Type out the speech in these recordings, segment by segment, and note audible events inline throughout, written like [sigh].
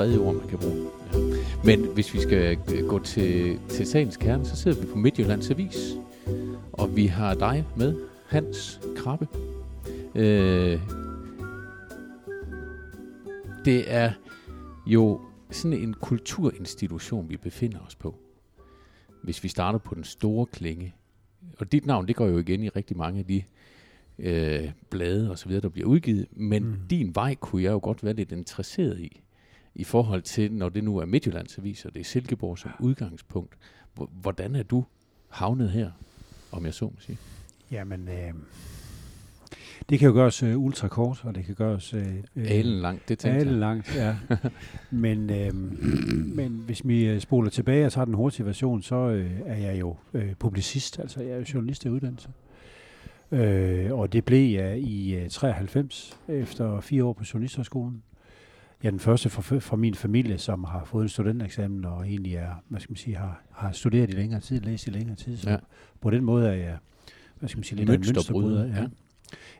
tredje ord, man kan bruge. Ja. Men hvis vi skal gå til, til sagens kerne, så sidder vi på Midtjyllands Avis. Og vi har dig med, Hans Krabbe. Øh, det er jo sådan en kulturinstitution, vi befinder os på. Hvis vi starter på den store klinge. Og dit navn, det går jo igen i rigtig mange af de øh, blade og så videre, der bliver udgivet. Men mm. din vej kunne jeg jo godt være lidt interesseret i, i forhold til, når det nu er Midtjyllands Avis, og det er Silkeborg som udgangspunkt. Hvordan er du havnet her, om jeg så må sige? Jamen, øh, det kan jo gøres uh, ultrakort, og det kan gøres... Uh, Alen langt, det tænker Alen langt, ja. [laughs] men, øh, men hvis vi spoler tilbage og tager den hurtige version, så øh, er jeg jo øh, publicist, altså jeg er jo journalist af uddannelse. Øh, og det blev jeg i uh, 93, efter fire år på Journalisthøjskolen. Jeg er den første fra, fra min familie, som har fået en studentereksamen, og egentlig er, hvad skal man sige, har, har studeret i længere tid, læst i længere tid. Så ja. på den måde er jeg, hvad skal man sige, lidt mønsterbryder. Ja.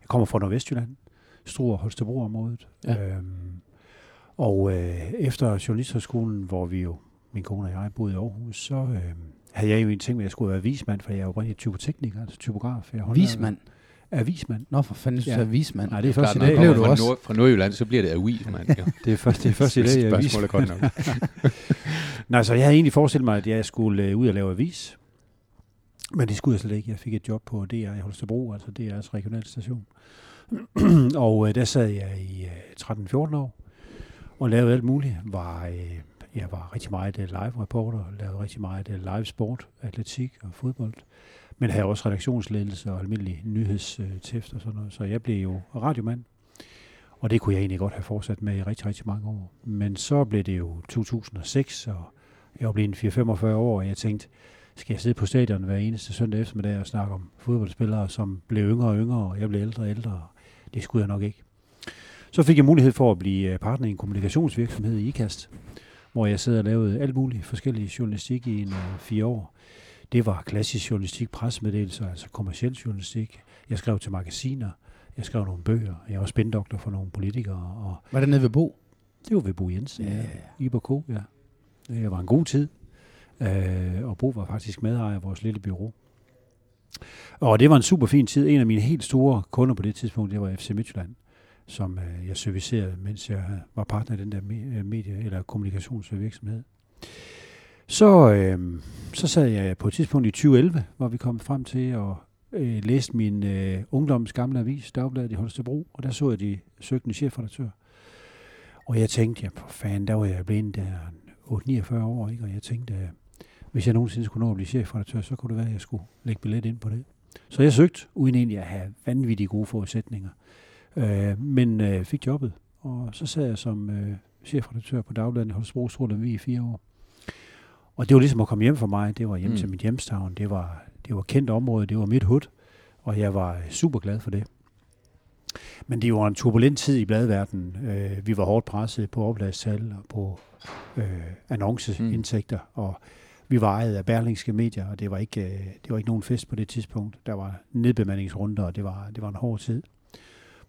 Jeg kommer fra Nordvestjylland, Struer Holstebro-området. Ja. Øhm, og øh, efter Journalisthøjskolen, hvor vi jo, min kone og jeg, boede i Aarhus, så øh, havde jeg jo en ting med, at jeg skulle være vismand, for jeg er jo rigtig typotekniker, altså typograf. Jeg vismand? Avismand. Nå, for fanden, ja. avismand. Nej, det er først i dag. Blev du også? Nord, fra Nordjylland, så bliver det avismand. Ja. [laughs] det er først, det er først i dag, jeg er godt nok. Nej, [laughs] [laughs] så jeg havde egentlig forestillet mig, at jeg skulle uh, ud og lave avis. Men det skulle jeg slet ikke. Jeg fik et job på DR i Holstebro, altså DR's regionalstation. [clears throat] og uh, der sad jeg i uh, 13-14 år og lavede alt muligt. Var, uh, jeg var rigtig meget uh, live-reporter, lavede rigtig meget uh, live sport, atletik og fodbold men havde også redaktionsledelse og almindelig nyhedstæft og sådan noget. Så jeg blev jo radiomand, og det kunne jeg egentlig godt have fortsat med i rigtig, rigtig mange år. Men så blev det jo 2006, og jeg var blevet 4-45 år, og jeg tænkte, skal jeg sidde på stadion hver eneste søndag eftermiddag og snakke om fodboldspillere, som blev yngre og yngre, og jeg blev ældre og ældre. Det skulle jeg nok ikke. Så fik jeg mulighed for at blive øh, partner i en kommunikationsvirksomhed i IKAST, hvor jeg sidder og lavede alt muligt forskellige journalistik i en øh, fire år det var klassisk journalistik, pressemeddelelser, altså kommersiel journalistik. Jeg skrev til magasiner, jeg skrev nogle bøger, jeg var spændoktor for nogle politikere. Og var det nede ved Bo? Det var ved Bo Jensen, ja. I K, ja. Det var en god tid, øh, og Bo var faktisk medejer af vores lille bureau. Og det var en super fin tid. En af mine helt store kunder på det tidspunkt, det var FC Midtjylland, som øh, jeg servicerede, mens jeg var partner i den der medie- eller kommunikationsvirksomhed. Så, øh, så sad jeg på et tidspunkt i 2011, hvor vi kom frem til at øh, læse min øh, ungdoms gamle avis, Dagbladet i Holstebro, og der så jeg, de søgte chefredaktør. Og jeg tænkte, ja, for fanden, der var jeg blevet der 8-49 år, ikke? og jeg tænkte, at hvis jeg nogensinde skulle nå at blive chefredaktør, så kunne det være, at jeg skulle lægge billet ind på det. Så jeg søgte, uden egentlig at have vanvittige gode forudsætninger. Øh, men øh, fik jobbet, og så sad jeg som øh, chefredaktør på Dagbladet i Holstebro Stort i fire år. Og det var ligesom at komme hjem for mig. Det var hjem mm. til mit hjemstavn. Det var, det var kendt område. Det var mit hud. Og jeg var super glad for det. Men det var en turbulent tid i bladverdenen. Øh, vi var hårdt presset på opladstal og på øh, annonceindtægter. Mm. Og vi var ejet af berlingske medier, og det var, ikke, øh, det var ikke nogen fest på det tidspunkt. Der var nedbemandingsrunder, og det var, det var en hård tid.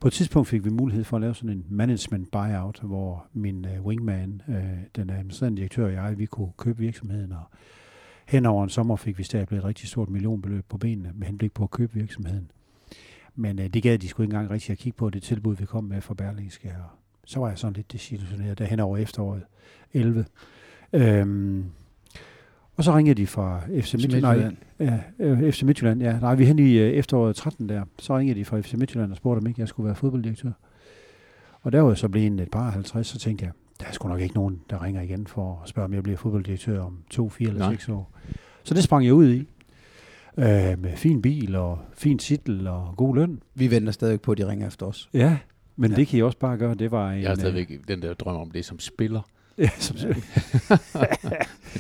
På et tidspunkt fik vi mulighed for at lave sådan en management buyout, hvor min øh, wingman, øh, den administrerende direktør og jeg, vi kunne købe virksomheden. Og hen over en sommer fik vi stablet et rigtig stort millionbeløb på benene med henblik på at købe virksomheden. Men øh, det gad de sgu ikke engang rigtig at kigge på, det tilbud, vi kom med fra Berlingske. Og så var jeg sådan lidt desillusioneret, der hen over efteråret 11. Øhm, og så ringede de fra FC Midtjylland. Ja, øh, FC Midtjylland, ja. Nej, vi hen i øh, efteråret 13 der. Så ringede de fra FC Midtjylland og spurgte, om ikke jeg skulle være fodbolddirektør. Og der var jeg så blevet et par 50, så tænkte jeg, der er sgu nok ikke nogen, der ringer igen for at spørge, om jeg bliver fodbolddirektør om to, fire eller seks år. Så det sprang jeg ud i. Øh, med fin bil og fin titel og god løn. Vi venter stadig på, at de ringer efter os. Ja, men ja. det kan I også bare gøre. Det var en, jeg har stadigvæk den der drøm om det som spiller. Ja, som [laughs]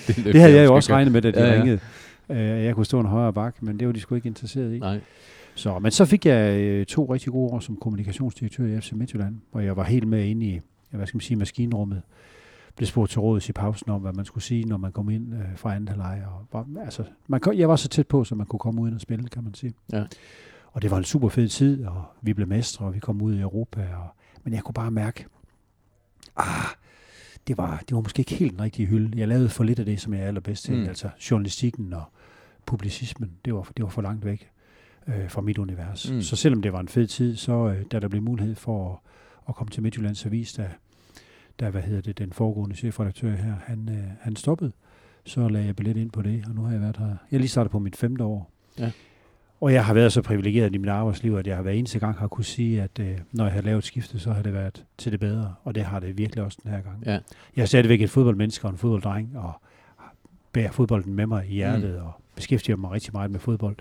det, det havde jeg jo også regnet med, at de ja, ja. ringede. Uh, jeg kunne stå en højere bak, men det var de sgu ikke interesseret i. Nej. Så, men så fik jeg øh, to rigtig gode år som kommunikationsdirektør i FC Midtjylland, hvor jeg var helt med inde i, hvad skal man sige, maskinrummet. blev spurgt til råds i pausen om, hvad man skulle sige, når man kom ind øh, fra anden halvleg. Og var, altså, man kom, jeg var så tæt på, så man kunne komme ud og spille, kan man sige. Ja. Og det var en super fed tid, og vi blev mestre, og vi kom ud i Europa. Og, men jeg kunne bare mærke, ah, det var, det var måske ikke helt den rigtige hylde. Jeg lavede for lidt af det, som jeg er allerbedst til. Mm. Altså journalistikken og publicismen, det var, det var for langt væk øh, fra mit univers. Mm. Så selvom det var en fed tid, så øh, da der blev mulighed for at, at komme til Midtjyllands Avis, da, da hvad hedder det, den foregående chefredaktør her, han, øh, han stoppede, så lagde jeg billet ind på det, og nu har jeg været her. Jeg lige startet på mit femte år. Ja. Og jeg har været så privilegeret i mit arbejdsliv, at jeg har hver eneste gang har kunne sige, at øh, når jeg har lavet skifte, så har det været til det bedre. Og det har det virkelig også den her gang. Ja. Jeg er stadigvæk et fodboldmenneske og en fodbolddreng, og bærer fodbolden med mig i hjertet, mm. og beskæftiger mig rigtig meget med fodbold.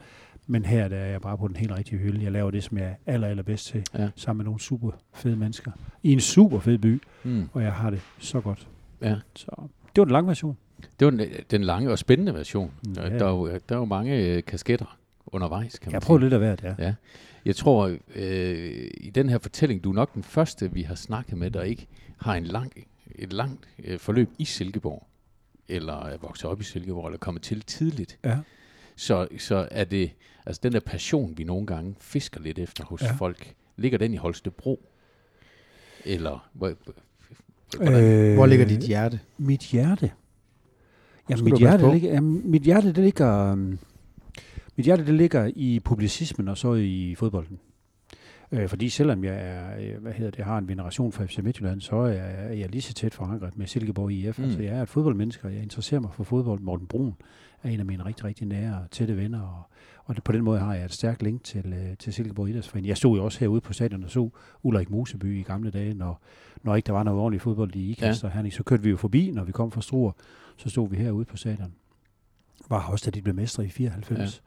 Men her der er jeg bare på den helt rigtige hylde. Jeg laver det, som jeg er aller, allerbedst til, Ja. sammen med nogle super fede mennesker. I en super fed by, Mm. og jeg har det så godt. Ja. Så det var den lange version. Det var den, den lange og spændende version. Ja. Der, der, er jo, der er jo mange øh, kasketter undervejs, kan man Jeg sige. prøver lidt af hvert, ja. Ja. Jeg tror, øh, i den her fortælling, du er nok den første, vi har snakket med, der ikke har en lang, et langt øh, forløb i Silkeborg, eller er vokset op i Silkeborg, eller kommet til tidligt. Ja. Så, så er det, altså den der passion, vi nogle gange fisker lidt efter hos Ja. folk, ligger den i Holstebro? Eller, hvor, hvordan, Øh, Hvor ligger dit hjerte? Mit hjerte? Ja, mit hjerte, ligger, jamen, mit hjerte, det ligger, um, mit hjerte, det ligger i publicismen og så i fodbolden. Øh, fordi selvom jeg er, øh, hvad hedder det, har en veneration for FC Midtjylland, så er jeg, er jeg lige så tæt forankret med Silkeborg IF. Mm. Altså, jeg er et fodboldmenneske, og jeg interesserer mig for fodbold. Morten Brun er en af mine rigtig, rigtig nære og tætte venner, og, og det, på den måde har jeg et stærkt link til, øh, til Silkeborg Idrætsforening. Jeg stod jo også herude på stadion og så Ulrik Moseby i gamle dage, når, når ikke der var noget ordentligt fodbold i Ikast Ja. og Herning, så kørte vi jo forbi, når vi kom fra Struer, så stod vi herude på stadion. Var også, da de blev mestre i 94.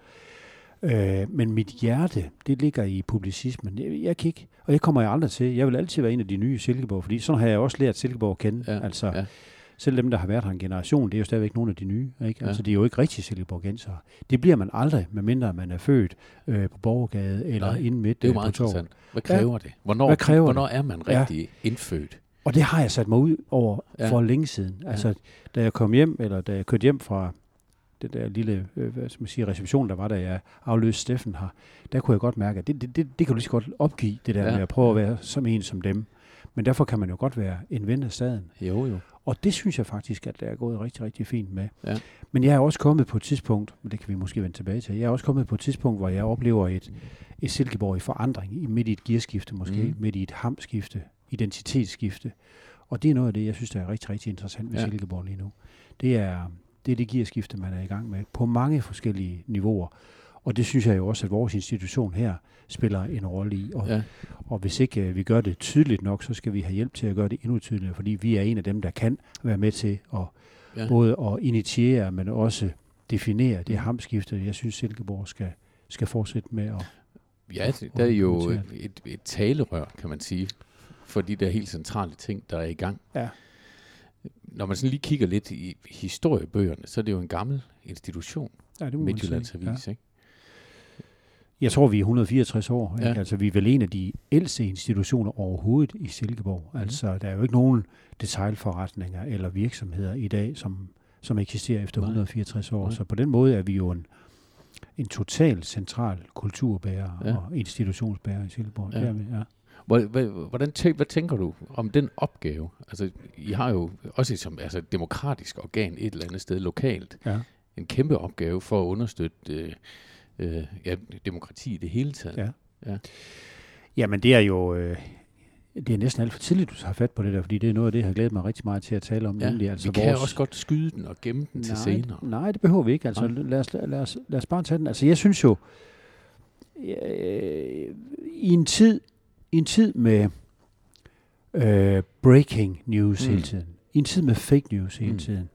Ja. Øh, men mit hjerte, det ligger i publicismen. Jeg, jeg kan ikke, og jeg kommer jeg aldrig til. Jeg vil altid være en af de nye i Silkeborg, fordi sådan har jeg også lært Silkeborg at kende. Ja, altså, ja. selv dem, der har været her en generation, det er jo stadigvæk nogle af de nye. Ikke? Ja. Altså, det er jo ikke rigtig Silkeborgensere. Det bliver man aldrig, medmindre man er født øh, på Borgergade eller Nej, inde midt det er jo øh, meget interessant. Hvad kræver det? Hvornår, Hvad kræver hvornår er man Ja. rigtig ja. indfødt? Og det har jeg sat mig ud over Ja. ja. for længe siden. Ja. Altså, da jeg kom hjem, eller da jeg kørte hjem fra det der lille øh, hvad skal man sige, reception, der var, da jeg afløste Steffen her, der kunne jeg godt mærke, at det, det, det, det kan du lige så godt opgive, det der Ja. med at prøve at være som en som dem. Men derfor kan man jo godt være en ven af staden. Jo, jo. Og det synes jeg faktisk, at det er gået rigtig, rigtig fint med. Ja. Men jeg er også kommet på et tidspunkt, men det kan vi måske vende tilbage til, jeg er også kommet på et tidspunkt, hvor jeg oplever et, et Silkeborg i forandring, midt i et gearskifte måske, mm. midt i et hamskifte, identitetsskifte. Og det er noget af det, jeg synes, der er rigtig, rigtig interessant ved ja. Silkeborg lige nu. Det er, det er det gearskifte, man er i gang med, på mange forskellige niveauer. Og det synes jeg jo også, at vores institution her spiller en rolle i. Og, Ja. og hvis ikke øh, vi gør det tydeligt nok, så skal vi have hjælp til at gøre det endnu tydeligere, fordi vi er en af dem, der kan være med til at Ja. både at initiere, men også definere det Mhm. hamskifte, jeg synes, Silkeborg skal, skal fortsætte med at Ja, det- der er jo et, et talerør, kan man sige, for de der helt centrale ting, der er i gang. Ja. Når man sådan lige kigger lidt i historiebøgerne, så er det jo en gammel institution, Ja, det må man Midtjyllands sige. Avis, ikke? Jeg tror, vi er 164 år. Ikke? Ja. Altså, vi er vel en af de ældste institutioner overhovedet i Silkeborg. Mm. Altså, der er jo ikke nogen detailforretninger eller virksomheder i dag, som, som eksisterer efter Nej. 164 år. Nej. Så på den måde er vi jo en, en total central kulturbærer Ja. ja. og institutionsbærer i Silkeborg. Ja. Ja. Er vi, ja. Hvor- hvor- Hvordan tænk, hvad tænker du om den opgave? Altså, I har jo også som altså, et demokratisk organ et eller andet sted lokalt Ja. en kæmpe opgave for at understøtte øh, øh, ja, demokrati i det hele taget. Ja. Jamen, det er jo... Øh, det er næsten alt for tidligt, du har fat på det der, fordi det er noget af det, jeg har glædet mig rigtig meget til at tale om. Ja, nemlig, altså vi kan også godt skyde den og gemme den til senere. Nej, det behøver vi ikke. Altså, Nej. lad, os, lad, os, lad os bare tage den. Altså, jeg synes jo, øh, i en tid, i en tid med øh, breaking news Mm. hele tiden, i en tid med fake news hele Mm. tiden,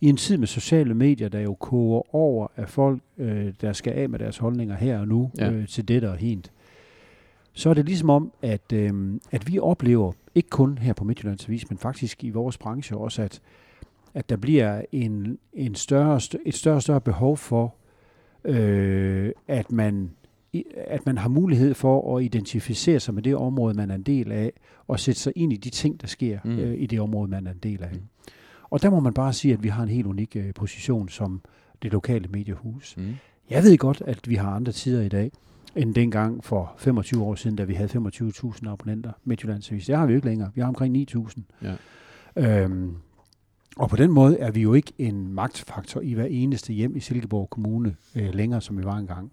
i en tid med sociale medier, der jo koger over af folk, øh, der skal af med deres holdninger her og nu, Ja. øh, til dette og hent, så er det ligesom om, at, øh, at vi oplever, ikke kun her på Midtjyllands Avis, men faktisk i vores branche også, at, at der bliver en, en større, stø- et større og større behov for, øh, at man at man har mulighed for at identificere sig med det område, man er en del af, og sætte sig ind i de ting, der sker Mm. øh, i det område, man er en del af. Mm. Og der må man bare sige, at vi har en helt unik øh, position som det lokale mediehus. Mm. Jeg ved godt, at vi har andre tider i dag, end dengang for 25 år siden, da vi havde 25.000 abonnenter Midtjyllands Avis. Det har vi jo ikke længere. Vi har omkring 9.000. Ja. Øhm, og på den måde er vi jo ikke en magtfaktor i hver eneste hjem i Silkeborg Kommune øh, længere, som vi var engang.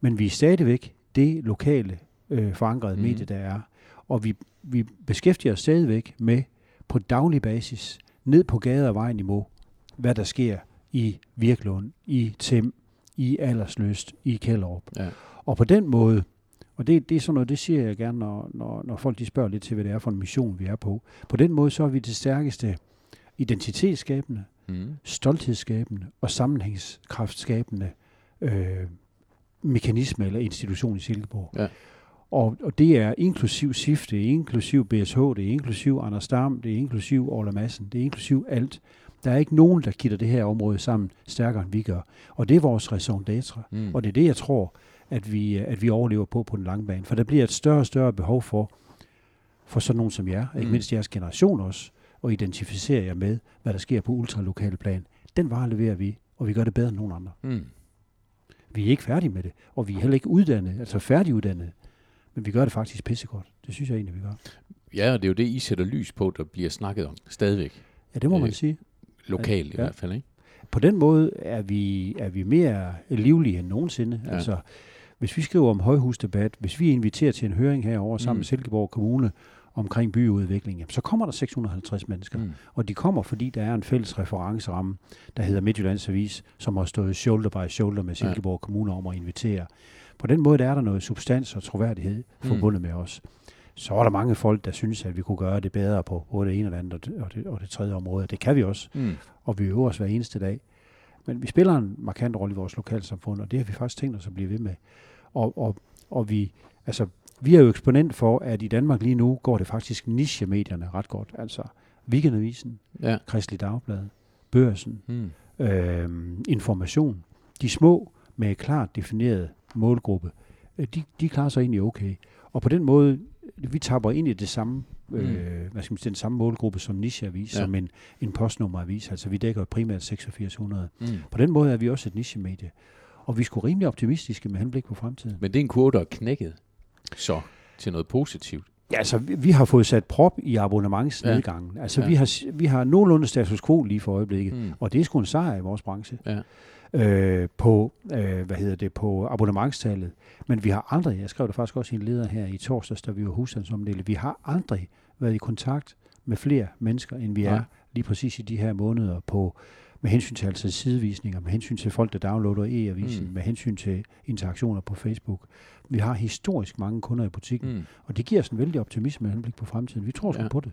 Men vi er stadigvæk det lokale øh, forankrede mm. medie, der er. Og vi, vi beskæftiger os stadigvæk med på daglig basis, ned på gader og vejniveau, hvad der sker i Virklund, i Tim, i Aldersløst, i Kælderup. Ja. Og på den måde, og det, det er sådan noget, det siger jeg gerne, når, når, når folk de spørger lidt til, hvad det er for en mission, vi er på. På den måde, så er vi det stærkeste identitetsskabende, Mm. stolthedsskabende og sammenhængskraftskabende øh, mekanisme eller institution i Silkeborg. Ja. Og, og det er inklusiv SIF, det er inklusiv BSH, det er inklusiv Anders Dam, det er inklusiv Orla Madsen, det er inklusiv alt. Der er ikke nogen, der kitter det her område sammen stærkere, end vi gør. Og det er vores raison d'être. Mm. Og det er det, jeg tror, at vi, at vi overlever på på den lange bane. For der bliver et større og større behov for, for sådan nogen som jer, mm. ikke mindst jeres generation også, at identificere jer med, hvad der sker på ultralokale plan. Den vare leverer vi, og vi gør det bedre end nogen andre. Mm. Vi er ikke færdige med det, og vi er heller ikke uddannet, altså færdiguddannet. Men vi gør det faktisk pissegodt. Det synes jeg egentlig, vi gør. Ja, og det er jo det, I sætter lys på, der bliver snakket om stadigvæk. Ja, det må Øh, man sige. Lokalt i Ja. hvert fald, ikke? På den måde er vi, er vi mere livlige end nogensinde. Ja. Altså, hvis vi skriver om højhusdebat, hvis vi inviterer til en høring herover sammen Mm. med Silkeborg Kommune omkring byudvikling, jamen, så kommer der 650 mennesker. Mm. Og de kommer, fordi der er en fælles referenceramme, der hedder Midtjyllands Avis, som har stået shoulder by shoulder med Silkeborg Kommune om at invitere. På den måde der er der noget substans og troværdighed Mm. forbundet med os. Så er der mange folk, der synes, at vi kunne gøre det bedre på både det ene og det andet og det, og det, og det tredje område. Det kan vi også, Mm. og vi øver os hver eneste dag. Men vi spiller en markant rolle i vores lokalsamfund, og det har vi faktisk tænkt os at blive ved med. Og, og, og vi, altså, vi er jo eksponent for, at i Danmark lige nu går det faktisk niche-medierne ret godt. Altså Weekendavisen, Ja. Kristelig Dagblad, Børsen, Mm. øh, Information. De små med klart defineret målgruppe, øh, de, de klarer sig egentlig okay. Og på den måde, vi tapper ind i det samme, øh, hvad skal man sige, den samme målgruppe som nicheavis, Ja. som en, en postnummeravis. Altså vi dækker primært 8600. Mm. På den måde er vi også et nichemedie. Og vi skulle rimelig optimistiske med henblik på fremtiden. Men det er en kurve, der er knækket så til noget positivt. Ja, altså vi, vi har fået sat prop i abonnementsnedgangen. Ja. Altså Ja. vi, har, vi har nogenlunde status quo lige for øjeblikket. Mm. Og det er sgu en sejr i vores branche. Ja. Øh, på, øh, hvad hedder det, på abonnementstallet. Men vi har aldrig, jeg skrev det faktisk også i en leder her i torsdags, da vi var husstandsomdelt, vi har aldrig været i kontakt med flere mennesker, end vi Nej. er lige præcis i de her måneder på med hensyn til altså sidevisninger, med hensyn til folk, der downloader e-avisen, mm. med hensyn til interaktioner på Facebook. Vi har historisk mange kunder i butikken, Mm. og det giver os en vældig optimisme med henblik på fremtiden. Vi tror sgu Ja. på det.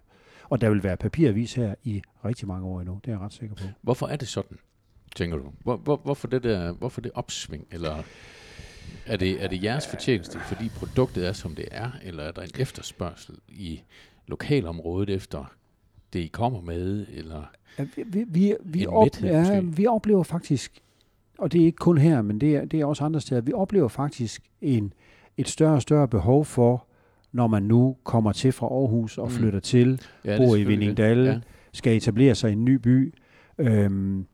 Og der vil være papiravis her i rigtig mange år endnu. Det er jeg ret sikker på. Hvorfor er det sådan, tænker du? Hvor, hvor, hvorfor, det der, hvorfor det opsving? Eller er det, er det jeres fortjeneste, fordi produktet er, som det er? Eller er der en efterspørgsel i lokalområdet efter det, I kommer med? Eller Ja, vi, vi, vi, vi, op, mæthed ja, vi oplever faktisk, og det er ikke kun her, men det er, det er også andre steder, vi oplever faktisk en, et større og større behov for, når man nu kommer til fra Aarhus og Mm. mm. flytter til, ja, bor i Vindingdal, ja. skal etablere sig i en ny by. Øhm,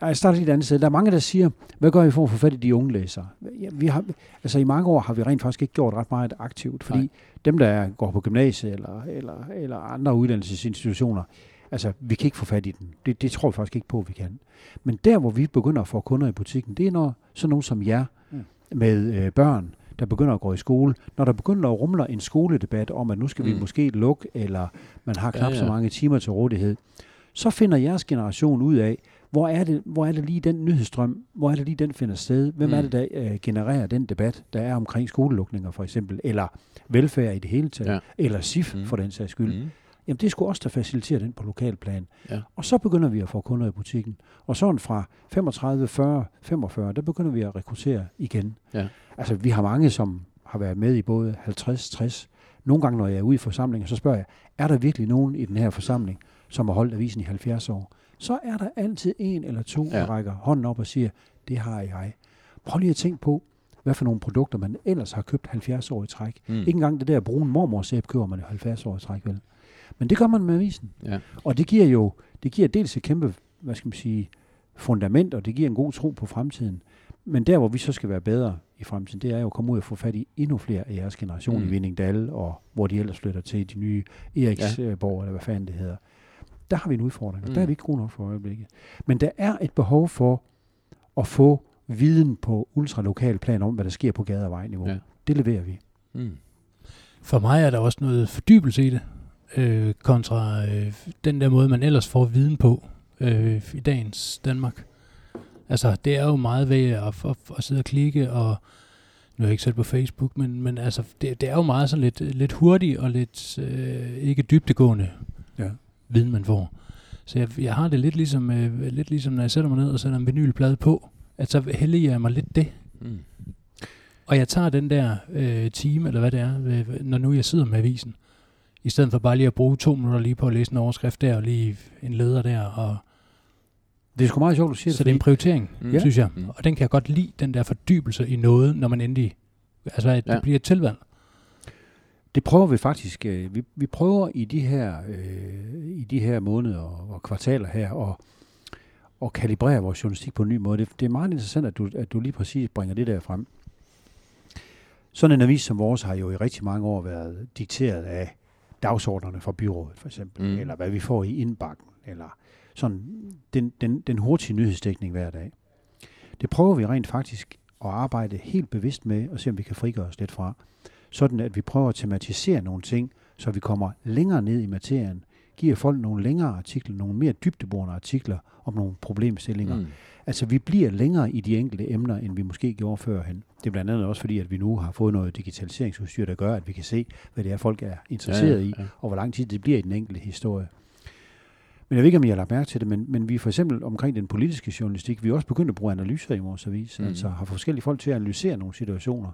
jeg starter lidt et andet sted. Der er mange, der siger, hvad gør I for at få fat i de unge læsere? Ja, vi har, altså i mange år har vi rent faktisk ikke gjort ret meget aktivt, fordi Nej. Dem, der går på gymnasiet eller, eller, eller andre uddannelsesinstitutioner, altså vi kan ikke få fat i dem. Det, det tror vi faktisk ikke på, at vi kan. Men der, hvor vi begynder at få kunder i butikken, det er når sådan nogen som jer Mm. Med øh, børn, der begynder at gå i skole. Når der begynder at rumle en skoledebat om, at nu skal mm. Vi måske lukke, eller man har knap ja, ja. så mange timer til rådighed, så finder jeres generation ud af, hvor er det, hvor er det lige den nyhedsstrøm, hvor er det lige den finder sted, hvem mm. er det, der øh, genererer den debat, der er omkring skolelukninger for eksempel, eller velfærd i det hele taget, Ja. eller SIF mm. for den sags skyld. Mm. Jamen det skulle også der facilitere den på lokalplan. Ja. Og så begynder vi at få kunder i butikken. Og sådan fra 35, 40, 45, der begynder vi at rekruttere igen. Ja. Altså vi har mange, som har været med i både 50, 60. Nogle gange, når jeg er ude i forsamlinger, så spørger jeg, er der virkelig nogen i den her forsamling, som har holdt avisen i 70 år? Så er der altid en eller to, der Ja. rækker hånden op og siger, det har jeg. Prøv lige at tænke på, hvad for nogle produkter man ellers har købt 70 år i træk. Mm. Ikke engang det der brune mormorsæb køber man i 70 år i træk, vel? Men det gør man med avisen. Ja. Og det giver jo det giver dels et kæmpe, hvad skal man sige, fundament, og det giver en god tro på fremtiden. Men der, hvor vi så skal være bedre i fremtiden, det er jo at komme ud og få fat i endnu flere af jeres generation mm. I Vindingdal, og hvor de ellers flytter til de nye Eriksborg, ja. eller hvad fanden det hedder. Der har vi en udfordring, og mm. der er Mm. vi ikke gode nok for øjeblikket. Men der er et behov for at få viden på ultralokal plan om, hvad der sker på gade- og vejniveau. Ja. Det leverer vi. Mm. For mig er der også noget fordybelse i det, øh, kontra øh, den der måde, man ellers får viden på øh, i dagens Danmark. Altså, det er jo meget ved at, at, at sidde og klikke, og nu er jeg ikke selv på Facebook, men, men altså, det, det er jo meget sådan lidt, lidt hurtigt og lidt øh, ikke dybtegående Ja. viden, man får. Så jeg, jeg har det lidt ligesom, øh, lidt ligesom, når jeg sætter mig ned og sætter en vinylplade på, at så helliger jeg mig lidt det. Mm. Og jeg tager den der øh, time, eller hvad det er, øh, når nu jeg sidder med avisen, i stedet for bare lige at bruge to minutter lige på at læse en overskrift der, og lige en leder der. Og, Det er sgu meget sjovt, du siger så det er en prioritering, Mm. synes jeg. Mm. Og den kan jeg godt lide, den der fordybelse i noget, når man endelig... Altså, at det Ja. bliver et tilvalg. Det prøver vi faktisk. øh, Vi, vi prøver i de her, øh, i de her måneder og, og kvartaler her at, at kalibrere vores journalistik på en ny måde. Det, det er meget interessant, at du, at du lige præcis bringer det der frem. Sådan en avis som vores har jo i rigtig mange år været dikteret af dagsordnerne fra byrådet, for eksempel, mm. Eller hvad vi får i indbakken, eller sådan den, den, den hurtige nyhedsdækning hver dag. Det prøver vi rent faktisk at arbejde helt bevidst med, og se om vi kan frigøre os lidt fra sådan at vi prøver at tematisere nogle ting, så vi kommer længere ned i materien, giver folk nogle længere artikler, nogle mere dybdeborende artikler om nogle problemstillinger. Mm. Altså vi bliver længere i de enkelte emner, end vi måske gjorde førhen. Det er blandt andet også fordi, at vi nu har fået noget digitaliseringsudstyr, der gør, at vi kan se, hvad det er, folk er interesseret ja, ja, i, og hvor lang tid det bliver i den enkelte historie. Men jeg ved ikke, om I har lagt mærke til det, men, men vi for eksempel omkring den politiske journalistik, vi er også begyndt at bruge analyser i vores avis, mm. Altså har forskellige folk til at analysere nogle situationer,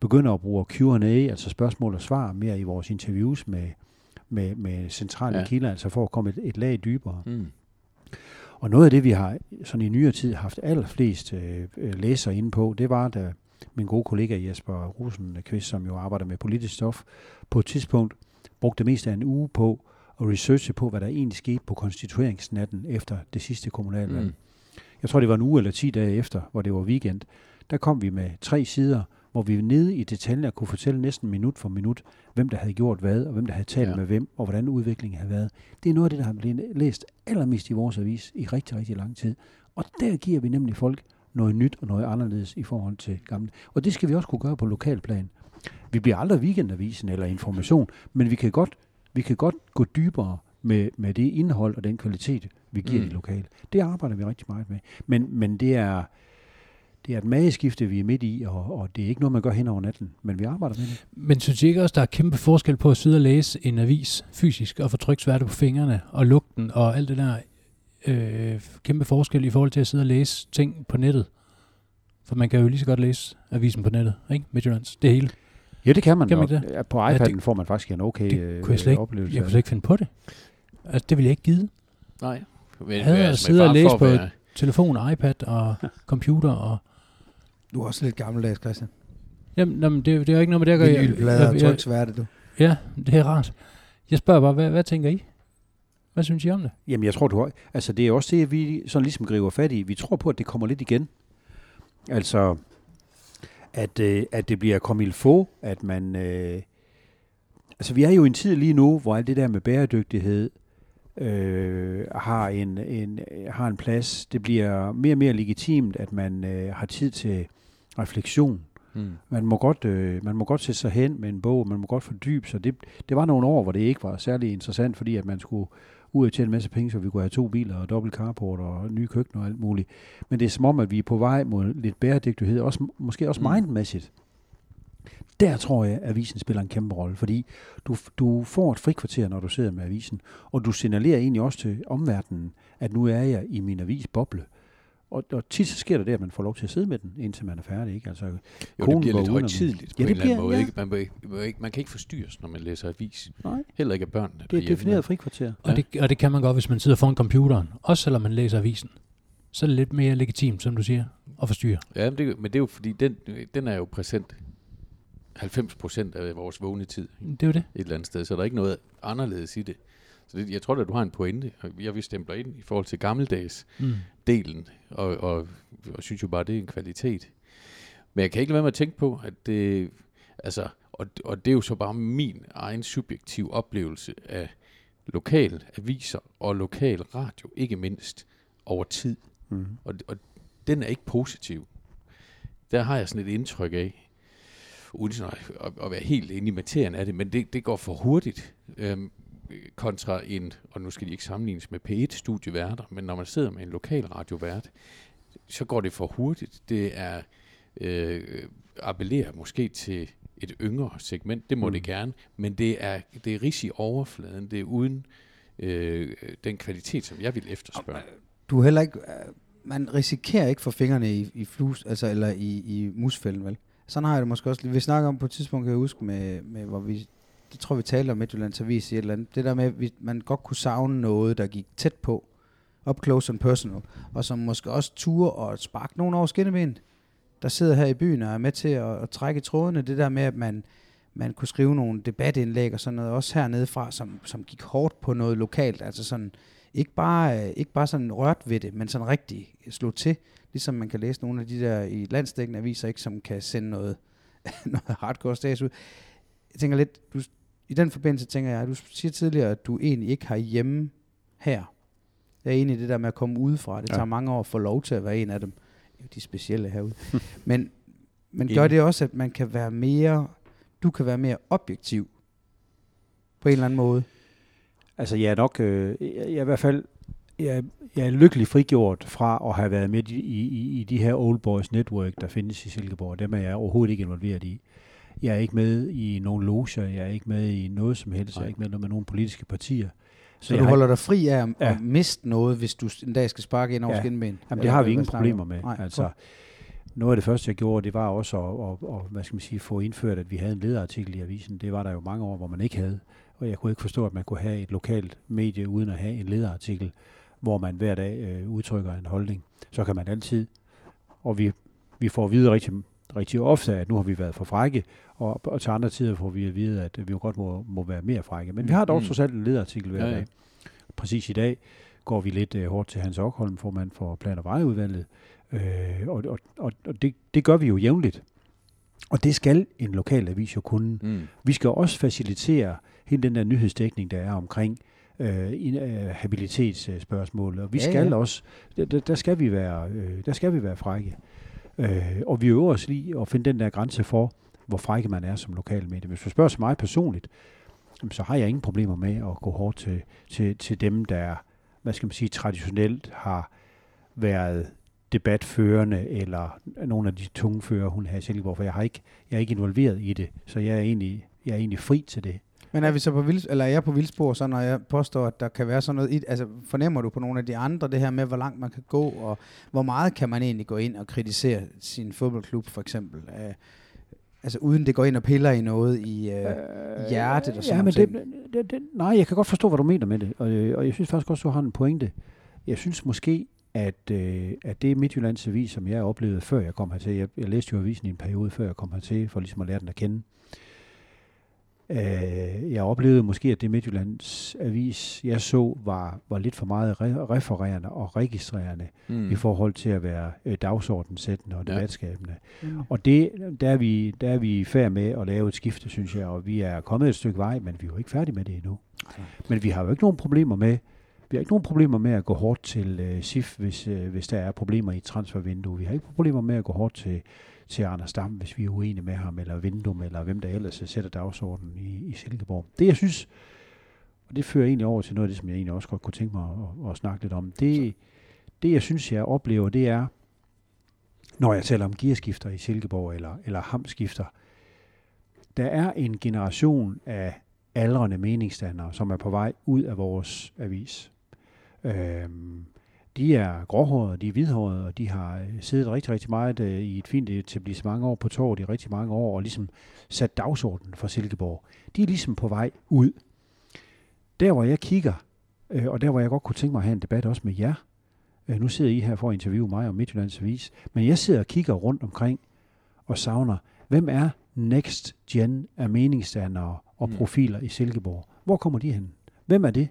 begynder at bruge Q&A, altså spørgsmål og svar, mere i vores interviews med, med, med centrale ja. Ja. kilder, altså for at komme et, et lag dybere. Mm. Og noget af det, vi har sådan i nyere tid haft allerflest øh, øh, læsere inde på, det var, da min gode kollega Jesper Rosenqvist, som jo arbejder med politisk stof, på et tidspunkt brugte det meste af en uge på at researche på, hvad der egentlig skete på konstitueringsnatten efter det sidste kommunalvalg. Mm. Jeg tror, det var en uge eller 10 dage efter, hvor det var weekend. Der kom vi med tre sider, hvor vi nede i detaljer kunne fortælle næsten minut for minut, hvem der havde gjort hvad, og hvem der havde talt. Ja. med hvem, og hvordan udviklingen havde været. Det er noget af det, der har blevet læst allermest i vores avis i rigtig, rigtig lang tid. Og der giver vi nemlig folk noget nyt og noget anderledes i forhold til gamle. Og det skal vi også kunne gøre på lokalplan. Vi bliver aldrig weekendavisen eller information, men vi kan godt, vi kan godt gå dybere med, med det indhold og den kvalitet, vi giver mm. De lokale. Det arbejder vi rigtig meget med. Men, men det er det er et mageskifte, vi er midt i, og, og det er ikke noget, man gør hen over natten, men vi arbejder med det. Men synes I ikke også, der er kæmpe forskel på at sidde og læse en avis fysisk og få tryksværte på fingrene og lugten og alt det der øh, kæmpe forskel i forhold til at sidde og læse ting på nettet? For man kan jo lige så godt læse avisen på nettet, ikke? Midtjyllands, det hele. Ja, det kan man. Kan man og, ikke ja, På Ja, iPad'en det- får man faktisk en okay det øh, kunne jeg slet ikke- oplevelse. Jeg kunne slet ikke finde på det. Altså, det ville jeg ikke give. Nej. Men, Jeg hader men at med sidde og at på være- Telefon, iPad og [laughs] computer og... Du er også lidt gammeldags, Christian. Jamen, jamen det, det er jo ikke noget med det, jeg gør. Jeg- Vinylplader og jeg- jeg- tryksværte, du. Ja, det er rart. Jeg spørger bare, hvad, hvad tænker I? Hvad synes I om det? Jamen, jeg tror, du har... Altså, det er også det, vi sådan ligesom griber fat i. Vi tror på, at det kommer lidt igen. Altså, at, øh, at det bliver comme il faut, at man... Øh, altså, vi er jo i en tid lige nu, hvor alt det der med bæredygtighed øh, har, en, en, har en plads. Det bliver mere og mere legitimt, at man øh, har tid til refleksion. Mm. Man må, godt, øh, man må godt sætte sig hen med en bog, man må godt fordybe sig. Det, det var nogle år, hvor det ikke var særlig interessant, fordi at man skulle ud og tjene en masse penge, så vi kunne have to biler og dobbelt carport og nye køkkener og alt muligt. Men det er som om, at vi er på vej mod lidt bæredygtighed, også, måske også Mm. mindmæssigt. Der tror jeg, at avisen spiller en kæmpe rolle, fordi du, du får et frikvarter, når du sidder med avisen, og du signalerer egentlig også til omverdenen, at nu er jeg i min avisboble. Og, og tit så sker der det, at man får lov til at sidde med den, indtil man er færdig. Ikke? Altså, Jo, det bliver lidt højtidligt Ja, på det en eller anden måde. ja. Ikke? Man, må ikke, man, må ikke, man kan ikke forstyrres, når man læser avis. nej, Heller ikke af børnene. det er defineret frikvarter. Og, Ja. det, og det kan man godt, hvis man sidder foran computeren. Også selvom man læser avisen. Så er det lidt mere legitimt, som du siger, at forstyrre. Ja, men det, men det er jo fordi, den, den er jo præsent 90 procent af vores vågne tid Det er jo det. et eller andet sted, så der er ikke noget anderledes i det. Så det, jeg tror at du har en pointe, og jeg vil stemple ind i forhold til gammeldags Mm. Delen, og, og, og synes jo bare, det er en kvalitet. Men jeg kan ikke lade være med at tænke på, at det, altså, og, og det er jo så bare min egen subjektiv oplevelse af lokal aviser og lokal radio, ikke mindst over tid. Mm. Og, og den er ikke positiv. Der har jeg sådan et indtryk af, uden at, at være helt inde i materien af det, men det, det går for hurtigt øhm, kontra en, og nu skal de ikke sammenlignes med P1-studieværter, men når man sidder med en lokal radiovært, så går det for hurtigt. Det er øh, appellerer måske til et yngre segment, det må mm. Det gerne, men det er, det er rig i overfladen, det er uden øh, den kvalitet, som jeg vil efterspørge. Du er heller ikke... øh, Man risikerer ikke for fingrene i, i flus, altså, eller i, i musfælden, vel? Sådan har jeg det måske også. Vi snakker om på et tidspunkt, kan jeg huske, med, med hvor vi... Det tror vi talte om Midtjyllands Avis i et eller andet. Det der med, at vi, man godt kunne savne noget, der gik tæt på. Up close and personal. Og som måske også turde og sparke nogen over skinnebenet, der sidder her i byen og er med til at, at trække i trådene. Det der med, at man, man kunne skrive nogle debatindlæg og sådan noget, også hernede fra, som, som gik hårdt på noget lokalt. Altså sådan, ikke bare, ikke bare sådan rørt ved det, men sådan rigtig slå til. Ligesom man kan læse nogle af de der i landsdækkende aviser, ikke, som kan sende noget, [laughs] noget hardcore stats ud. Jeg tænker lidt, du, i den forbindelse tænker jeg, du siger tidligere, at du egentlig ikke har hjemme her. Jeg er enig i det der med at komme udefra. Det Ja. tager mange år at få lov til at være en af dem. Jo, de specielle herude. [laughs] men men gør det også, at man kan være mere, du kan være mere objektiv på en eller anden måde? Altså, jeg er nok, øh, jeg, jeg er i hvert fald, jeg, jeg er lykkelig frigjort fra at have været med i, i, i de her Old Boys Network, der findes i Silkeborg. Dem er jeg overhovedet ikke involveret i. Jeg er ikke med i nogen loger, jeg er ikke med i noget som helst, jeg er Nej. ikke med med nogen politiske partier. Så, jeg du holder dig fri af at, Ja. miste noget, hvis du en dag skal sparke ind over Ja. skinben? Jamen, det har vi ingen problemer med. Nej, altså, noget af det første, jeg gjorde, det var også at, at, at, hvad skal man sige, få indført, at vi havde en lederartikel i avisen. Det var der jo mange år, hvor man ikke havde. Og jeg kunne ikke forstå, at man kunne have et lokalt medie uden at have en lederartikel, hvor man hver dag øh, udtrykker en holdning. Så kan man altid, og vi, vi får at vide rigtig, rigtig ofte, at nu har vi været for frække, og, og til andre tider får vi at vide, at vi jo godt må, må være mere frække. Men vi har dog Mm. trods alt en lederartikel hver Ja, ja. dag. Præcis i dag går vi lidt øh, hårdt til Hans Okholm, formand for Plan- og Vejudvalget, øh, og, og, og, og det, det gør vi jo jævnligt. Og det skal en lokal avis jo kunne. Mm. Vi skal også facilitere hele den der nyhedsdækning, der er omkring øh, in- øh, habilitetsspørgsmål. Og vi Ja, skal ja. også, der, der, der skal vi være, øh, der skal vi være frække. Øh, og vi øver os lige at finde den der grænse for, hvor frække man er som lokalmedie. Hvis du spørger til mig personligt, så har jeg ingen problemer med at gå hårdt til, til, til dem, der, hvad skal man sige, traditionelt har været debatførende, eller nogle af de tunge fører, hun har i Silkeborg, for jeg, har ikke, jeg er ikke involveret i det, så jeg er egentlig, jeg er egentlig fri til det. Men er vi så på vild, eller er jeg på vildspor, så når jeg påstår, at der kan være sådan noget, i, altså fornemmer du på nogle af de andre det her med, hvor langt man kan gå, og hvor meget kan man egentlig gå ind og kritisere sin fodboldklub for eksempel? Øh, altså uden det går ind og piller i noget i uh, hjertet og sådan ja, men det, det, det, nej, jeg kan godt forstå, hvad du mener med det, og, øh, og jeg synes faktisk også, du har en pointe. Jeg synes måske, at, øh, at det Midtjyllands Avis, som jeg oplevede, før jeg kom hertil. Jeg, jeg læste jo avisen i en periode, før jeg kom hertil, for ligesom at lære den at kende. Øh, jeg oplevede måske, at det Midtjyllands Avis, jeg så, var, var lidt for meget re- refererende og registrerende Mm. i forhold til at være øh, dagsordensættende og Ja. debatskabende. Mm. Og det, der, er vi, der er vi i færd med at lave et skifte, synes jeg, og vi er kommet et stykke vej, men vi er jo ikke færdige med det endnu. Men vi har jo ikke nogen problemer med, vi har ikke nogen problemer med at gå hårdt til øh, SIF, hvis, øh, hvis der er problemer i et transfervindue. Vi har ikke problemer med at gå hårdt til, til Anders Dam, hvis vi er uenige med ham, eller Vindum, eller hvem der ellers sætter dagsordenen i, i Silkeborg. Det, jeg synes, og det fører egentlig over til noget af det, som jeg egentlig også godt kunne tænke mig at, at, at snakke lidt om, det, det, jeg synes, jeg oplever, det er, når jeg taler om gearskifter i Silkeborg, eller, eller hamskifter, der er en generation af aldrende meningsdannere, som er på vej ud af vores avis. Øhm, de er gråhårede, de er hvidhårede, og de har øh, siddet rigtig, rigtig meget øh, i et fint etablissement år på torvet i rigtig mange år, og ligesom sat dagsordenen for Silkeborg. De er ligesom på vej ud. Der, hvor jeg kigger, øh, og der, hvor jeg godt kunne tænke mig at have en debat også med jer, øh, nu sidder I her for at interviewe mig om Midtjyllands Avis, men jeg sidder og kigger rundt omkring og savner, Hvem er next gen af meningsdannere og Mm. profiler i Silkeborg? Hvor kommer de hen? Hvem er det?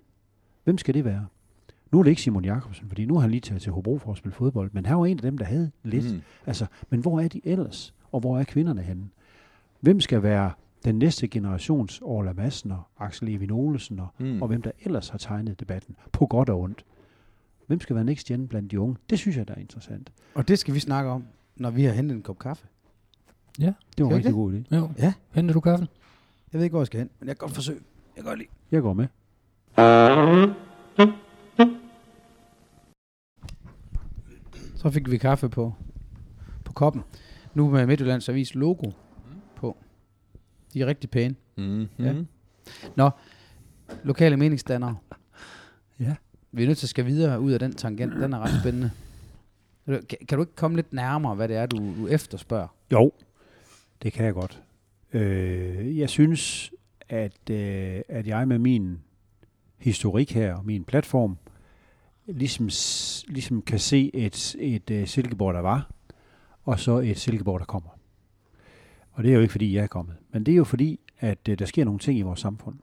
Hvem skal det være? Nu er det ikke Simon Jakobsen, fordi nu har han lige taget til Hobro for at spille fodbold, men han var en af dem, der havde lidt. Mm. Altså, men hvor er de ellers? Og hvor er kvinderne henne? Hvem skal være den næste generations Orla Madsen og Axel Evin Olesen og, Mm. og hvem der ellers har tegnet debatten, på godt og ondt? Hvem skal være next gen blandt de unge? Det synes jeg, der er interessant. Og det skal vi snakke om, når vi har hentet en kop kaffe. Det var en rigtig det? god idé. Jo. Ja. Henter du kaffen? Jeg ved ikke, hvor jeg skal hen, men jeg kan godt forsøge. Jeg kan godt lide. Jeg går med. Så fik vi kaffe på, på koppen. Nu med Midtjyllands Avis logo på. De er rigtig pæne. Mm. Ja. Mm. Lokale meningsdannere. Ja. Vi er nødt til at skal videre ud af den tangent. Den er ret spændende. Kan, kan du ikke komme lidt nærmere, hvad det er, du, du efterspørger? Jo, det kan jeg godt. Øh, jeg synes, at, øh, at jeg med min historik her og min platform, ligesom, ligesom kan se et, et uh, Silkeborg, der var, og så et Silkeborg, der kommer. Og det er jo ikke, fordi jeg er kommet, men det er jo fordi, at uh, der sker nogle ting i vores samfund.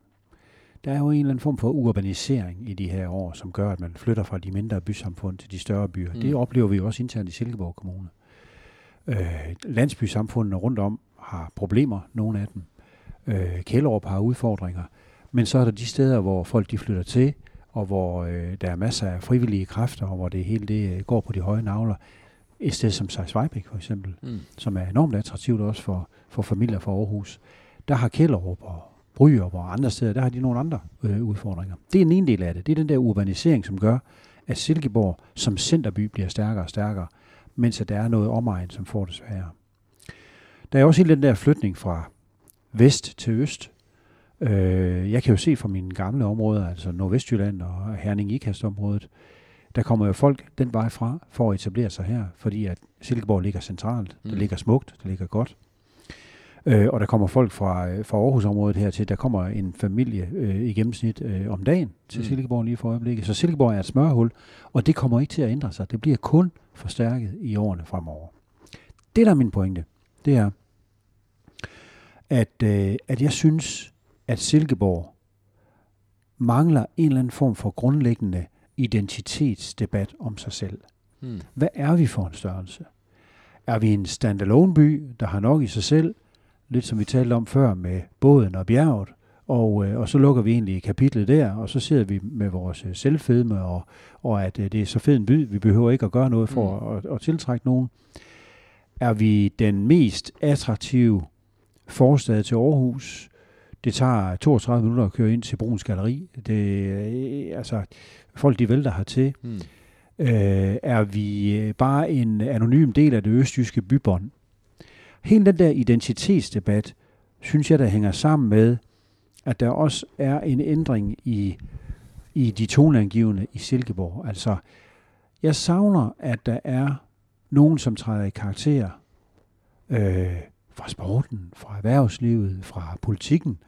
Der er jo en eller anden form for urbanisering i de her år, som gør, at man flytter fra de mindre bysamfund til de større byer. Mm. Det oplever vi jo også internt i Silkeborg Kommune. Øh, landsbysamfundene rundt om har problemer, nogle af dem. Øh, Kælderup har udfordringer. Men så er der de steder, hvor folk de flytter til, og hvor øh, der er masser af frivillige kræfter, og hvor det hele det øh, går på de høje navler. Et sted som Sejsvejbæk for eksempel, Mm. som er enormt attraktivt også for, for familier fra Aarhus. Der har Kælderup og Bryrup og andre steder, der har de nogle andre øh, udfordringer. Det er en ene del af det. Det er den der urbanisering, som gør, at Silkeborg som centerby bliver stærkere og stærkere, mens at der er noget omegn, som får det sværere. Der er også hele den der flytning fra vest til øst. Øh, jeg kan jo se fra mine gamle områder, altså Nordvestjylland og herning ikast området der kommer jo folk den vej fra for at etablere sig her, fordi at Silkeborg ligger centralt, mm. Det ligger smukt, det ligger godt. Øh, og der kommer folk fra, fra Aarhusområdet hertil. Der kommer en familie øh, i gennemsnit øh, om dagen til mm. Silkeborg lige for øjeblikket. Så Silkeborg er et smørhul, og det kommer ikke til at ændre sig. Det bliver kun forstærket i årene fremover. Det, der er min pointe, det er, at, øh, at jeg synes, at Silkeborg mangler en eller anden form for grundlæggende identitetsdebat om sig selv. Mm. Hvad er vi for en størrelse? Er vi en standalone by, der har nok i sig selv, lidt som vi talte om før med båden og bjerget, og, øh, og så lukker vi egentlig kapitlet der, og så sidder vi med vores øh, selvfedme, og, og at øh, det er så fed en by, vi behøver ikke at gøre noget for mm. at, at, at tiltrække nogen. Er vi den mest attraktive forstad til Aarhus? Det tager 32 minutter at køre ind til Bruns Galeri. Det, øh, altså, folk de vælter hertil. Mm. Øh, er vi øh, bare en anonym del af det østjyske bybånd? Hele den der identitetsdebat, synes jeg, der hænger sammen med, at der også er en ændring i, i de toneangivende i Silkeborg. Altså, jeg savner, at der er nogen, som træder i karakter øh, fra sporten, fra erhvervslivet, fra politikken,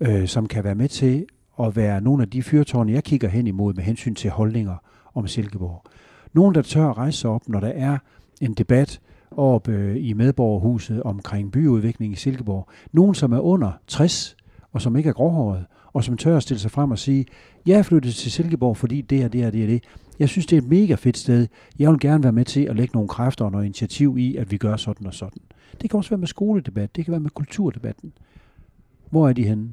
øh, som kan være med til at være nogle af de fyrtårne, jeg kigger hen imod med hensyn til holdninger om Silkeborg. Nogen, der tør at rejse sig op, når der er en debat op øh, i medborgerhuset omkring byudvikling i Silkeborg. Nogen, som er under 60, og som ikke er gråhåret, og som tør at stille sig frem og sige, jeg er flyttet til Silkeborg, fordi det her, det her, det er det. Jeg synes, det er et mega fedt sted. Jeg vil gerne være med til at lægge nogle kræfter og noget initiativ i, at vi gør sådan og sådan. Det kan også være med skoledebat, det kan være med kulturdebatten. Hvor er de henne?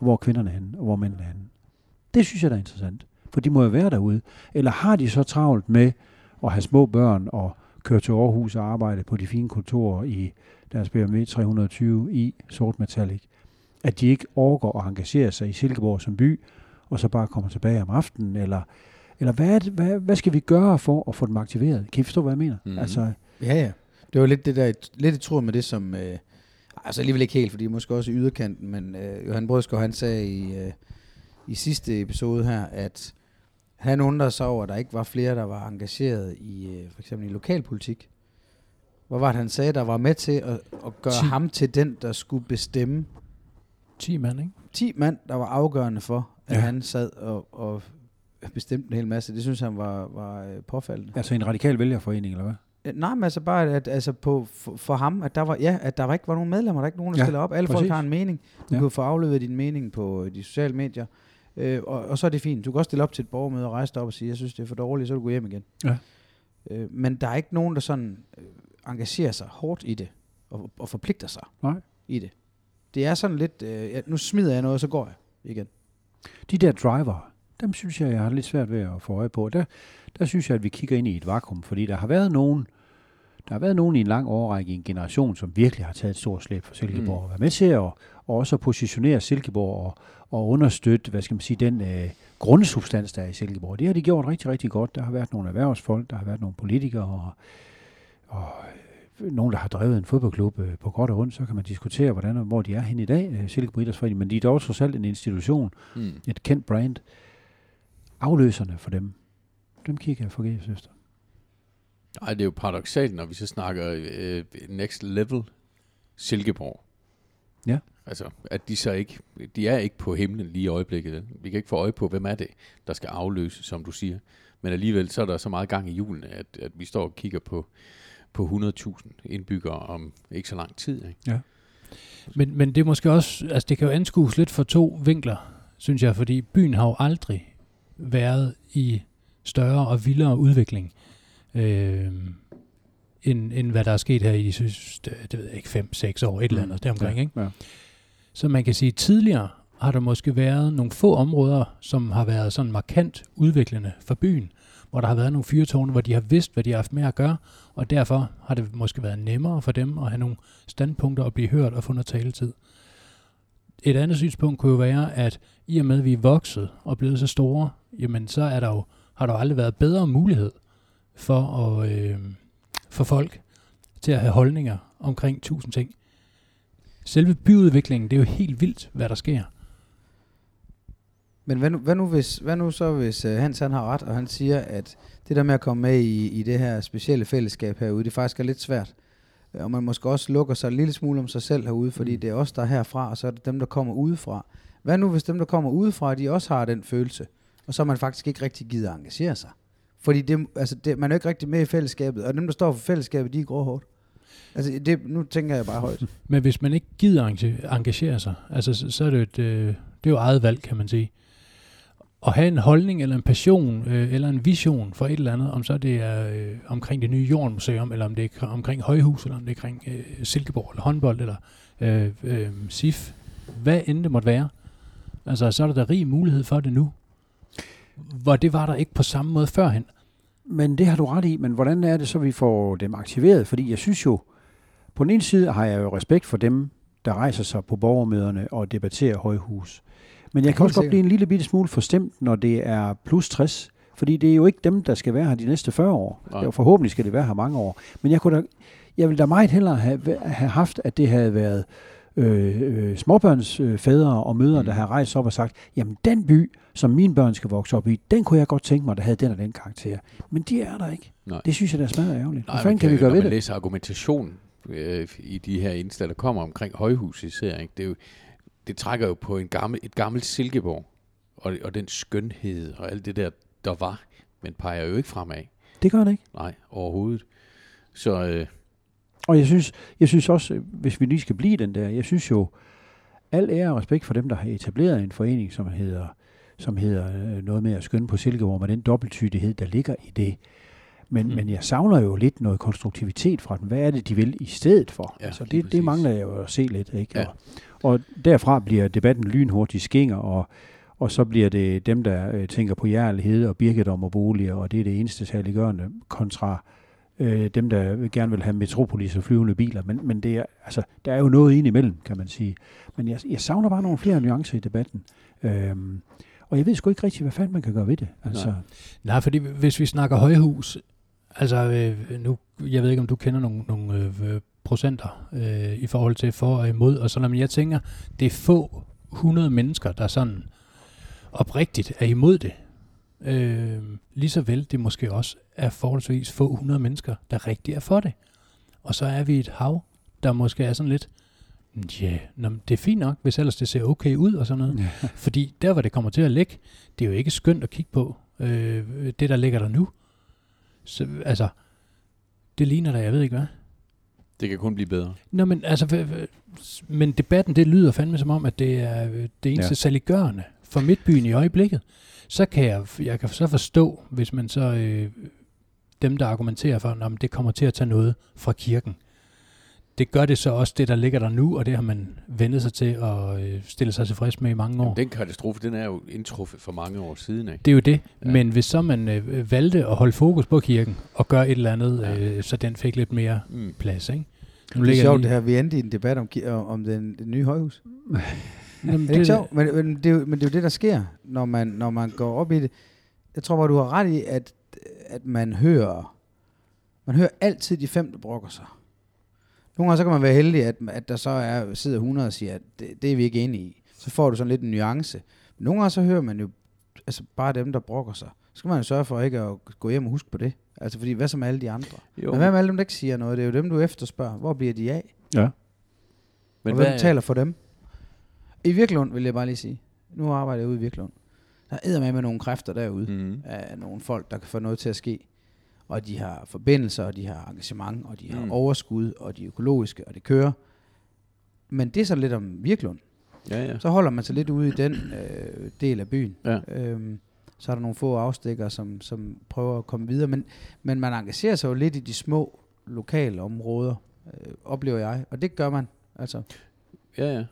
Hvor er kvinderne henne? Og hvor er mændene henne? Det synes jeg, der er interessant. For de må jo være derude. Eller har de så travlt med at have små børn og køre til Aarhus og arbejde på de fine kontorer i deres BMW 320 i sort metallic, at de ikke overgår at engagere sig i Silkeborg som by, og så bare kommer tilbage om aftenen, eller, eller hvad, er det, hvad, hvad skal vi gøre for at få dem aktiveret? Kan I forstå, hvad jeg mener? Mhm. Altså, Ja, ja. Det var lidt det der, lidt i tråd med det, som, øh, altså alligevel ikke helt, fordi måske også i yderkanten, men øh, Johan Brødsgaard, han sagde i, øh, i sidste episode her, at han undrede sig over, at der ikke var flere, der var engageret i øh, for eksempel i lokalpolitik. Hvor var det, han sagde, der var med til at, at gøre Ti. ham til den, der skulle bestemme 10 mand, ikke? 10 mand, der var afgørende for, at ja. han sad og, og bestemte en hel masse. Det synes han var, var øh, påfaldende. altså en radikal vælgerforening, eller hvad? Øh, Nej, men altså bare, at altså på, for, for ham, at der var, ja, at der var ikke var nogen medlemmer, der er ikke nogen, der Ja, stiller op. Alle præcis. folk har en mening. Du Ja. kan få afleveret din mening på øh, de sociale medier. Øh, og, og, så er det fint. Du kan også stille op til et borgermøde og rejse dig op og sige, jeg synes, det er for dårligt, så du gå hjem igen. Ja. Øh, men der er ikke nogen, der sådan øh, engagerer sig hårdt i det, og, og forpligter sig Nej. i det. Det er sådan lidt, øh, ja, nu smider jeg noget, og så går jeg igen. De der driver, dem synes jeg, jeg har lidt svært ved at få øje på. Der, der synes jeg, at vi kigger ind i et vakuum, fordi der har været nogen, der har været nogen i en lang årrække i en generation, som virkelig har taget et stort slæb for Silkeborg, Mm. og været med til at og også at positionere Silkeborg og, og understøtte, hvad skal man sige, den øh, grundsubstans, der er i Silkeborg. Det har de gjort rigtig, rigtig godt. Der har været nogle erhvervsfolk, der har været nogle politikere, og, og øh, nogen, der har drevet en fodboldklub øh, på godt og ondt, så kan man diskutere, hvordan og hvor de er henne i dag, øh, Silkeborg Idrætsforening, men de er dog trods alt en institution, Mm. et kendt brand. Afløserne for dem, dem kigger jeg forgæves efter. Ej, det er jo paradoxalt, når vi så snakker øh, next level Silkeborg. Ja. Altså, at de så ikke, de er ikke på himlen lige i øjeblikket. Vi kan ikke få øje på, hvem er det, der skal afløse, som du siger. Men alligevel, så er der så meget gang i julen, at, at vi står og kigger på, på 100.000 indbyggere om ikke så lang tid. Ikke? Men, men det er måske også, altså det kan jo anskues lidt fra to vinkler, synes jeg, fordi byen har jo aldrig været i større og vildere udvikling, øh, end, end hvad der er sket her i de synes, det, ved jeg ikke, 5-6 år, et eller andet deromkring, ja. ikke? Ja. Så man kan sige, at tidligere har der måske været nogle få områder, som har været sådan markant udviklende for byen, hvor der har været nogle fyrtårne, hvor de har vidst, hvad de har haft med at gøre, og derfor har det måske været nemmere for dem at have nogle standpunkter og blive hørt og få noget taletid. Et andet synspunkt kunne jo være, at i og med, at vi er vokset og blevet så store, jamen så er der jo, har der jo aldrig været bedre mulighed for, at, øh, for folk til at have holdninger omkring tusind ting. Selve byudviklingen, det er jo helt vildt, hvad der sker. Men hvad nu, hvad nu, hvis, hvad nu så, hvis uh, Hans han har ret, og han siger, at det der med at komme med i, i det her specielle fællesskab herude, det faktisk er lidt svært. Øh, Og man måske også lukker sig en lille smule om sig selv herude, fordi Mm. det er os, der er herfra, og så er det dem, der kommer udefra. Hvad nu, hvis dem, der kommer udefra, de også har den følelse, og så man faktisk ikke rigtig gider at engagere sig? Fordi det, altså det, man er jo ikke rigtig med i fællesskabet, og dem, der står for fællesskabet, de er gråhårdt. Altså, det, nu tænker jeg bare højt. [laughs] Men hvis man ikke gider engagere sig, altså, så, så er det jo, et, øh, det er jo eget valg, kan man sige. At have en holdning eller en passion øh, eller en vision for et eller andet, om så det er øh, omkring det nye Jordmuseum, eller om det er omkring Højhus, eller om det er omkring øh, Silkeborg, eller håndbold, eller øh, øh, SIF, hvad end det måtte være. Altså, så er der da rig mulighed for det nu. Hvor det var der ikke på samme måde førhen. Men det har du ret i, men hvordan er det så, vi får dem aktiveret? Fordi jeg synes jo, på den ene side har jeg jo respekt for dem, der rejser sig på borgermøderne og debatterer højhus. Men jeg kan også godt blive en lille bitte smule forstemt, når det er plus 60. Fordi det er jo ikke dem, der skal være her de næste 40 år. Nej. Er jo forhåbentlig skal det være her mange år. Men jeg, kunne da, jeg ville da meget hellere have, have haft, at det havde været øh, øh, småbørnsfædre øh, fædre og mødre, Mm. der havde rejst op og sagt, jamen den by, som mine børn skal vokse op i, den kunne jeg godt tænke mig, der havde den og den karakter. Men de er der ikke. Nej. Det synes jeg, der er smadret ærgerligt. Hvad Nej, fanden man kan vi gøre når ved man det? læser argumentation øh, i de her indslag, der kommer omkring højhus især, ikke? Det, er jo, det trækker jo på en gammel, et gammelt Silkeborg, og, og den skønhed og alt det der, der var, men peger jo ikke fremad. Det gør det ikke. Nej, overhovedet. Så øh, Og jeg synes, jeg synes også, hvis vi lige skal blive den der, jeg synes jo, al ære og respekt for dem, der har etableret en forening, som hedder, som hedder øh, noget med at skønne på Silkeborg, med den dobbelttydighed, der ligger i det. Men, Mm. men jeg savner jo lidt noget konstruktivitet fra dem. Hvad er det, de vil i stedet for? Ja, altså, det, det mangler jeg jo at se lidt. Ikke? Ja. Og, og derfra bliver debatten lynhurtigt skinger, og, og så bliver det dem, der øh, tænker på jærlighed og birkedom og boliger, og det er det eneste særliggørende kontra øh, dem, der gerne vil have metropolis og flyvende biler. Men, men det er, altså, der er jo noget ind imellem, kan man sige. Men jeg, jeg savner bare nogle flere nuancer i debatten. Øhm, og jeg ved sgu ikke rigtig, hvad fanden man kan gøre ved det. Altså, Nej. Nej, fordi hvis vi snakker højhus, altså øh, nu, jeg ved ikke, om du kender nogle, nogle øh, procenter øh, i forhold til for og imod, og sådan, men jeg tænker, det er få hundrede mennesker, der sådan oprigtigt er imod det. Øh, lige så vel det måske også er forholdsvis få hundrede mennesker, der rigtig er for det. Og så er vi et hav, der måske er sådan lidt, ja, yeah, det er fint nok, hvis ellers det ser okay ud og sådan noget. ja. Fordi der, hvor det kommer til at ligge, det er jo ikke skønt at kigge på, øh, det der ligger der nu. Så, altså, det ligner da, jeg ved ikke hvad. Det kan kun blive bedre. Nå, men altså, men debatten, det lyder fandme som om, at det er øh, det eneste ja. saliggørende for Midtbyen i øjeblikket. Så kan jeg, jeg kan så forstå, hvis man så, øh, dem der argumenterer for, at det kommer til at tage noget fra kirken. Det gør det så også det, der ligger der nu, og det har man vendet sig til at øh, stille sig tilfreds med i mange år. Jamen, den katastrofe, den er jo indtruffet for mange år siden, ikke? Det er jo det. Ja. Men hvis så man øh, valgte at holde fokus på kirken og gøre et eller andet, Ja. ja. øh, så den fik lidt mere Mm. plads, ikke? Det er ligger sjovt, den det her. Vi endte i en debat om, om den, det nye højhus. Jamen, [laughs] Er det ikke sjovt? Men, men, det er jo, men det er jo det, der sker, når man, når man går op i det. Jeg tror bare, du har ret i, at, at man hører man hører altid de fem, der brokker sig. Nogle gange så kan man være heldig, at, at der så er, sidder 100 og siger, at det, det er vi ikke enige i. Så får du sådan lidt en nuance. Men nogle gange så hører man jo altså bare dem, der brokker sig. Så skal man jo sørge for ikke at gå hjem og huske på det. Altså fordi, hvad så med alle de andre? Jo, Men hvad med alle dem, der ikke siger noget? Det er jo dem, du efterspørger. Hvor bliver de af? Ja. Men og hvem taler for dem? I Virklund vil jeg bare lige sige. Nu arbejder jeg ude i Virklund. Der er med med nogle kræfter derude. Mm. Af nogle folk, der kan få noget til at ske. Og de har forbindelser, og de har engagement, og de har Mm. overskud, og de er økologiske, og det kører. Men det er så lidt om Virklund. Ja, ja. Så holder man sig lidt ude i den øh, del af byen. Ja. Øhm, så er der nogle få afstikker, som, som prøver at komme videre. Men, men man engagerer sig jo lidt i de små lokale områder, øh, oplever jeg. Og det gør man. Altså, Ja, ja.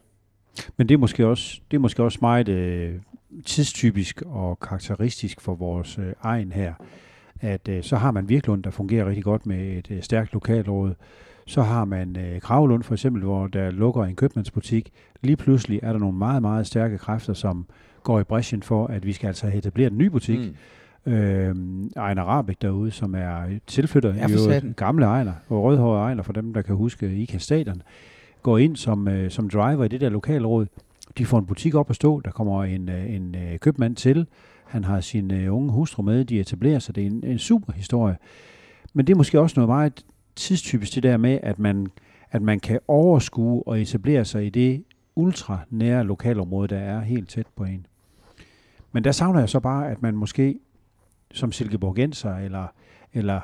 Men det er måske også, det er måske også meget øh, tidstypisk og karakteristisk for vores øh, egen her, at øh, så har man Virklund, der fungerer rigtig godt med et øh, stærkt lokalråd. Så har man øh, Kravlund for eksempel, hvor der lukker en købmandsbutik. Lige pludselig er der nogle meget, meget stærke kræfter, som går i bræschen for, at vi skal altså have etableret en ny butik. Mm. Øh, Ejner Rabeck derude, som er tilflytter i øvrigt, gamle Ejner, og rødhårede Ejner, for dem, der kan huske IKA Stadion, går ind som, øh, som driver i det der lokalråd. De får en butik op at stå, der kommer en, øh, en øh, købmand til, han har sin øh, unge hustru med, de etablerer sig, det er en, en super historie. Men det er måske også noget meget tidstypisk det der med, at man, at man kan overskue og etablere sig i det ultra nære lokalområde, der er helt tæt på en. Men der savner jeg så bare, at man måske som silkeborgenser eller, eller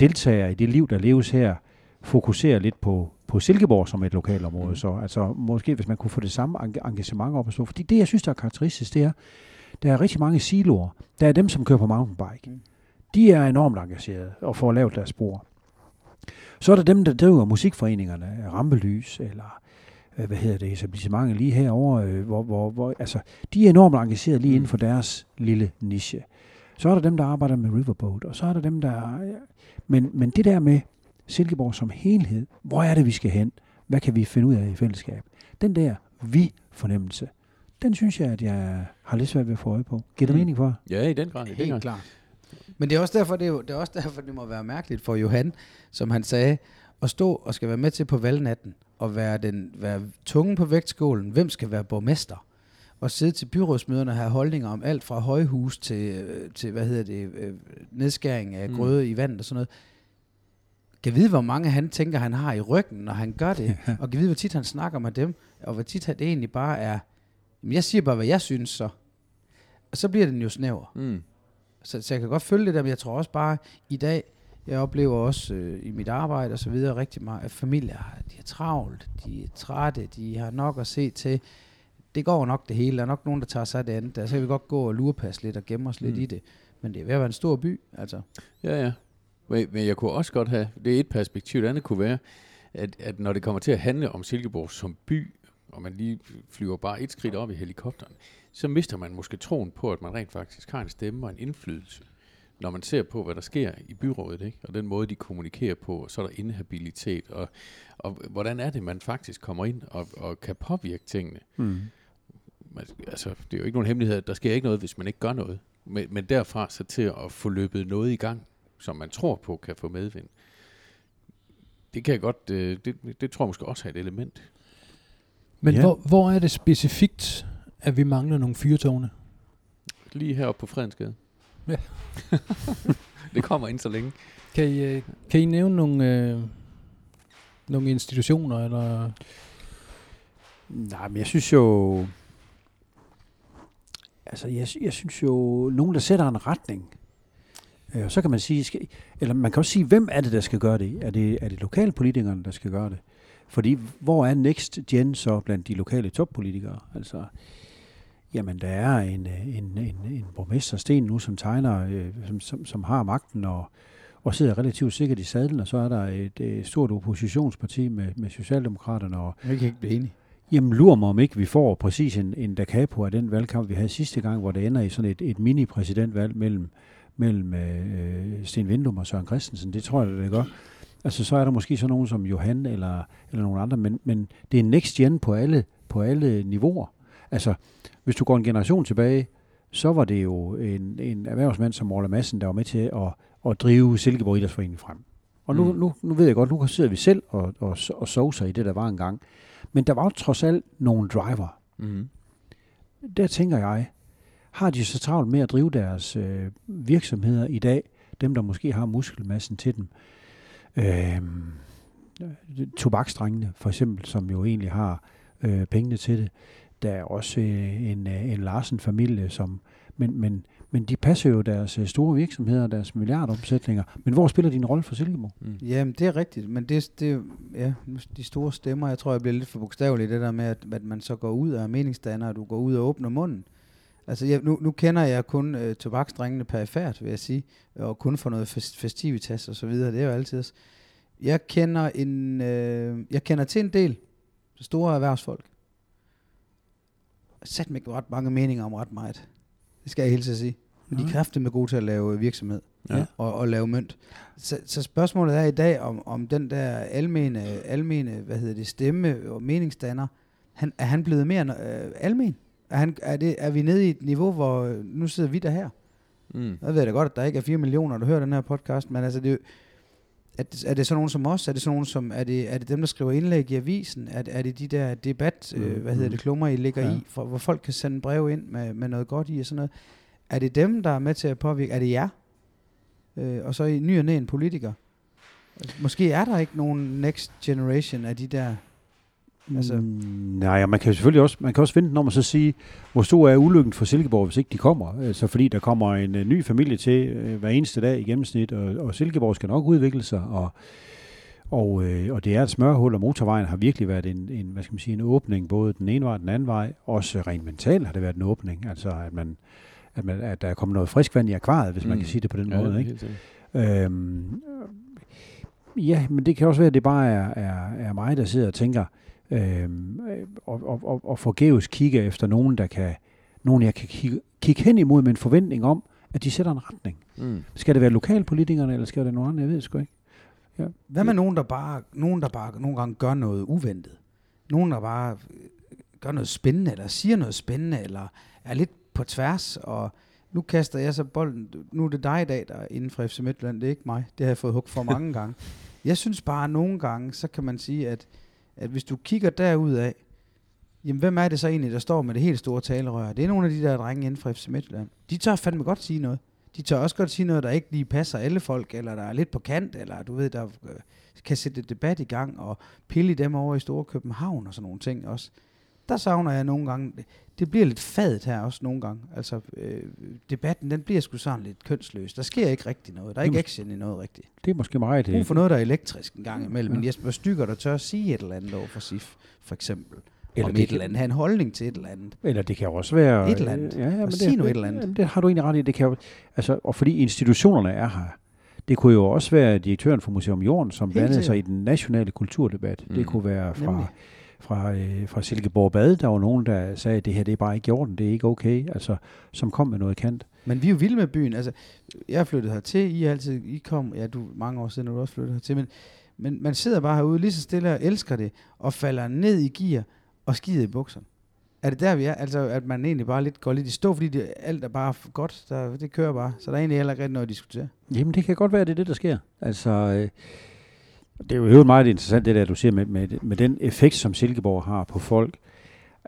deltager i det liv, der leves her, fokuserer lidt på, på Silkeborg som et lokalområde. Mm. Så altså, måske hvis man kunne få det samme eng- engagement op at stå. Fordi det, jeg synes, der er karakteristisk, det er, der er rigtig mange siloer. Der er dem, som kører på mountainbike. Mm. De er enormt engagerede og får lavet deres spor. Så er der dem, der driver musikforeningerne, Rampelys eller øh, hvad hedder det, etablissementet lige herovre, øh, hvor, hvor, hvor, altså, de er enormt engagerede lige Mm. inden for deres lille niche. Så er der dem, der arbejder med Riverboat, og så er der dem, der... Ja, men, men det der med Silkeborg som helhed, hvor er det, vi skal hen? Hvad kan vi finde ud af i fællesskab? Den der vi-fornemmelse, den synes jeg, at jeg har lidt svært ved at få øje på. Giver det Mm. mening for? Ja, i den grad. I den Helt grad. klart. Men det er også derfor, det, er jo, det er også derfor, det må være mærkeligt for Johan, som han sagde, at stå og skal være med til på valgnatten, og være, den, være tungen på vægtskålen. Hvem skal være borgmester? Og sidde til byrådsmøderne og have holdninger om alt fra højhus til, øh, til hvad hedder det, øh, nedskæring af Mm. grøde i vandet og sådan noget. Kan vide, hvor mange han tænker, han har i ryggen, når han gør det. [laughs] og kan vide, hvor tit han snakker med dem, og hvor tit det egentlig bare er, "Jamen, jeg siger bare, hvad jeg synes så. Og så bliver den jo snæver. Mm. Så, så jeg kan godt følge det der, men jeg tror også bare, i dag, jeg oplever også øh, i mit arbejde og så videre rigtig meget, at familier, de er travlt, de er trætte, de har nok at se til. Det går nok det hele. Der er nok nogen, der tager sig af det andet. Der, så kan vi godt gå og lurepasse lidt og gemme os mm. lidt i det. Men det er ved at være en stor by, altså. Ja, ja. Men, men jeg kunne også godt have, det er et perspektiv, det andet kunne være, at, at når det kommer til at handle om Silkeborg som by, og man lige flyver bare et skridt op i helikopteren, så mister man måske troen på, at man rent faktisk har en stemme og en indflydelse, når man ser på, hvad der sker i byrådet, ikke? og den måde, de kommunikerer på, og så er der inhabilitet, og, og hvordan er det, man faktisk kommer ind og, og kan påvirke tingene. Mm. Altså, det er jo ikke nogen hemmelighed, der sker ikke noget, hvis man ikke gør noget. Men, men derfra så til at få løbet noget i gang, som man tror på kan få medvind. Det kan jeg godt, øh, det, det tror jeg måske også er et element. Men Ja. hvor, hvor er det specifikt, at vi mangler nogle fyrtårne? Lige heroppe på Fredensgade. Ja. [laughs] det kommer ind så længe. Kan I, øh, kan I nævne nogle, øh, nogle institutioner, eller... Nej, men jeg synes jo... Altså, jeg, jeg synes jo, nogen, der sætter en retning. Øh, og så kan man sige, skal, eller man kan også sige, hvem er det, der skal gøre det? Er det, er det lokalpolitikerne, der skal gøre det? Fordi hvor er Next Gen så blandt de lokale toppolitikere? Altså, jamen der er en, en, en, en borgmester Sten nu, som tegner, øh, som, som, som har magten og, og sidder relativt sikkert i sadlen, og så er der et, et stort oppositionsparti med, med Socialdemokraterne. Og, Jeg kan ikke blive enig. Jamen lurer mig om ikke, vi får præcis en, en da capo af den valgkamp, vi havde sidste gang, hvor det ender i sådan et, et mini-præsidentvalg mellem, mellem øh, Sten Vindum og Søren Christensen. Det tror jeg, det gør. Altså så er der måske så nogen som Johan eller, eller nogen andre, men, men det er next gen på alle, på alle niveauer. Altså, hvis du går en generation tilbage, så var det jo en, en erhvervsmand som Orla Madsen, der var med til at, at drive Silkeborg Idrætsforening frem. Og nu, Mm. nu, nu ved jeg godt, nu sidder vi selv og, og, og sovser i det, der var engang. Men der var jo trods alt nogle driver. Mm. Der tænker jeg, har de så travlt med at drive deres øh, virksomheder i dag, dem der måske har muskelmassen til dem. Øh, tobaksdrengene for eksempel, som jo egentlig har øh, pengene til det. Der er også øh, en, øh, en Larsen-familie, som, men, men, men de passer jo deres øh, store virksomheder, deres milliardomsætninger. Men hvor spiller de en rolle for Silkeborg? Mm. Jamen, det er rigtigt, men det, det ja, de store stemmer, jeg tror, jeg bliver lidt for bogstavelig i det der med, at, at man så går ud af meningsdanner, og du går ud og åbner munden. Altså, jeg, nu, nu kender jeg kun øh, tobaksdrengene perifært, vil jeg sige, og kun for noget fest, festivitas og så videre, det er jo altid også. Jeg kender, en, øh, jeg kender til en del store erhvervsfolk. Sat mig ret mange meninger om ret meget. Det skal jeg helt at sige. Men de er kraftigt med gode til at lave virksomhed Ja. og, og lave mønt. Så, så spørgsmålet er i dag, om, om den der almene, almene hvad hedder det, stemme og meningsdanner, han, er han blevet mere øh, almen? Er, han, er, det, er vi nede i et niveau, hvor øh, nu sidder vi der her? Mm. Jeg ved da godt, at der ikke er 4 millioner, der hører den her podcast, men altså, det, er det, er det så nogen som os? Er det så nogen som, er det, er det dem, der skriver indlæg i avisen? Er, det- er det de der debat, øh, Mm, hvad hedder mm. det, klummer, I ligger Ja. i, for, hvor folk kan sende brev ind med, med noget godt i og sådan noget? Er det dem, der er med til at påvirke? Er det jer? Øh, og så i ny og næ en politiker? Måske er der ikke nogen next generation af de der... Altså- mm, nej, og man kan selvfølgelig også, man kan også vente om at så sige, hvor stor er ulykken for Silkeborg, hvis ikke de kommer. Altså fordi der kommer en uh, ny familie til uh, hver eneste dag i gennemsnit, og, og Silkeborg skal nok udvikle sig, og, og, øh, og det er et smørhul, og motorvejen har virkelig været en, en, hvad skal man sige, en åbning, både den ene vej og den anden vej. Også rent mentalt har det været en åbning, altså at, man, at, man, at der er kommet noget frisk vand i akvariet, hvis mm. man Mm. kan sige det på den Ja, måde. Ikke? Øhm, ja, men det kan også være, at det bare er, er, er mig, der sidder og tænker, øh, og, og, og, og forgæves kigge efter nogen, der kan, nogen jeg kan kigge, kigge hen imod med en forventning om, at de sætter en retning. Mm. Skal det være lokalpolitikerne, eller skal det være nogen andre? Jeg ved sgu ikke. Hvad med nogen, der bare, nogen, der bare nogle gange gør noget uventet? Nogen, der bare øh, gør noget spændende, eller siger noget spændende, eller er lidt på tværs, og nu kaster jeg så bolden. Nu er det dig i dag, der er inden for FC Midtjylland, det er ikke mig. Det har jeg fået hug for [laughs] mange gange. Jeg synes bare, at nogle gange, så kan man sige, at, at hvis du kigger derud af, jamen hvem er det så egentlig, der står med det helt store talerør? Det er nogle af de der drenge inden for FC Midtjylland. De tør fandme godt sige noget. De tør også godt sige noget, der ikke lige passer alle folk, eller der er lidt på kant, eller du ved, der øh, kan sætte et debat i gang, og pille dem over i Store København og sådan nogle ting også. Der savner jeg nogle gange, det bliver lidt fadet her også nogle gange. Altså, øh, debatten, den bliver sgu sådan lidt kønsløs. Der sker ikke rigtig noget. Der er ikke action i noget rigtigt. Det er måske meget Brug det. for noget, der er elektrisk en gang imellem. Ja. Men Jesper Stykker, der tør at sige et eller andet over for SIF, for eksempel. Eller om det et kan- eller andet. Have en holdning til et eller andet. Eller det kan jo også være... Et eller andet. Ja, ja, men Og sige noget et eller andet. Jamen, det har du egentlig ret i. Det kan jo, altså, og fordi institutionerne er her. Det kunne jo også være direktøren for Museum Jorden, som blandede sig i den nationale kulturdebat. Mm. Det kunne være fra, Nemlig. Fra, øh, fra Silkeborg Bad, der var nogen, der sagde, at det her det er bare ikke i orden, det er ikke okay, altså, som kom med noget kant. Men vi er jo vilde med byen. Altså, jeg flyttet hertil. I altid, I kom, ja, du mange år siden du også flyttet hertil. Men, men man sidder bare herude lige så stille og elsker det, og falder ned i gear og skider i bukserne. Er det der, vi er? Altså, at man egentlig bare lidt går lidt i stå, fordi det, alt er bare godt. Der, det kører bare. Så der er egentlig heller ikke rigtig noget at diskutere. Jamen, det kan godt være, at det er det, der sker. Altså, øh, det er jo helt meget interessant, det der, du siger med, med, med den effekt, som Silkeborg har på folk.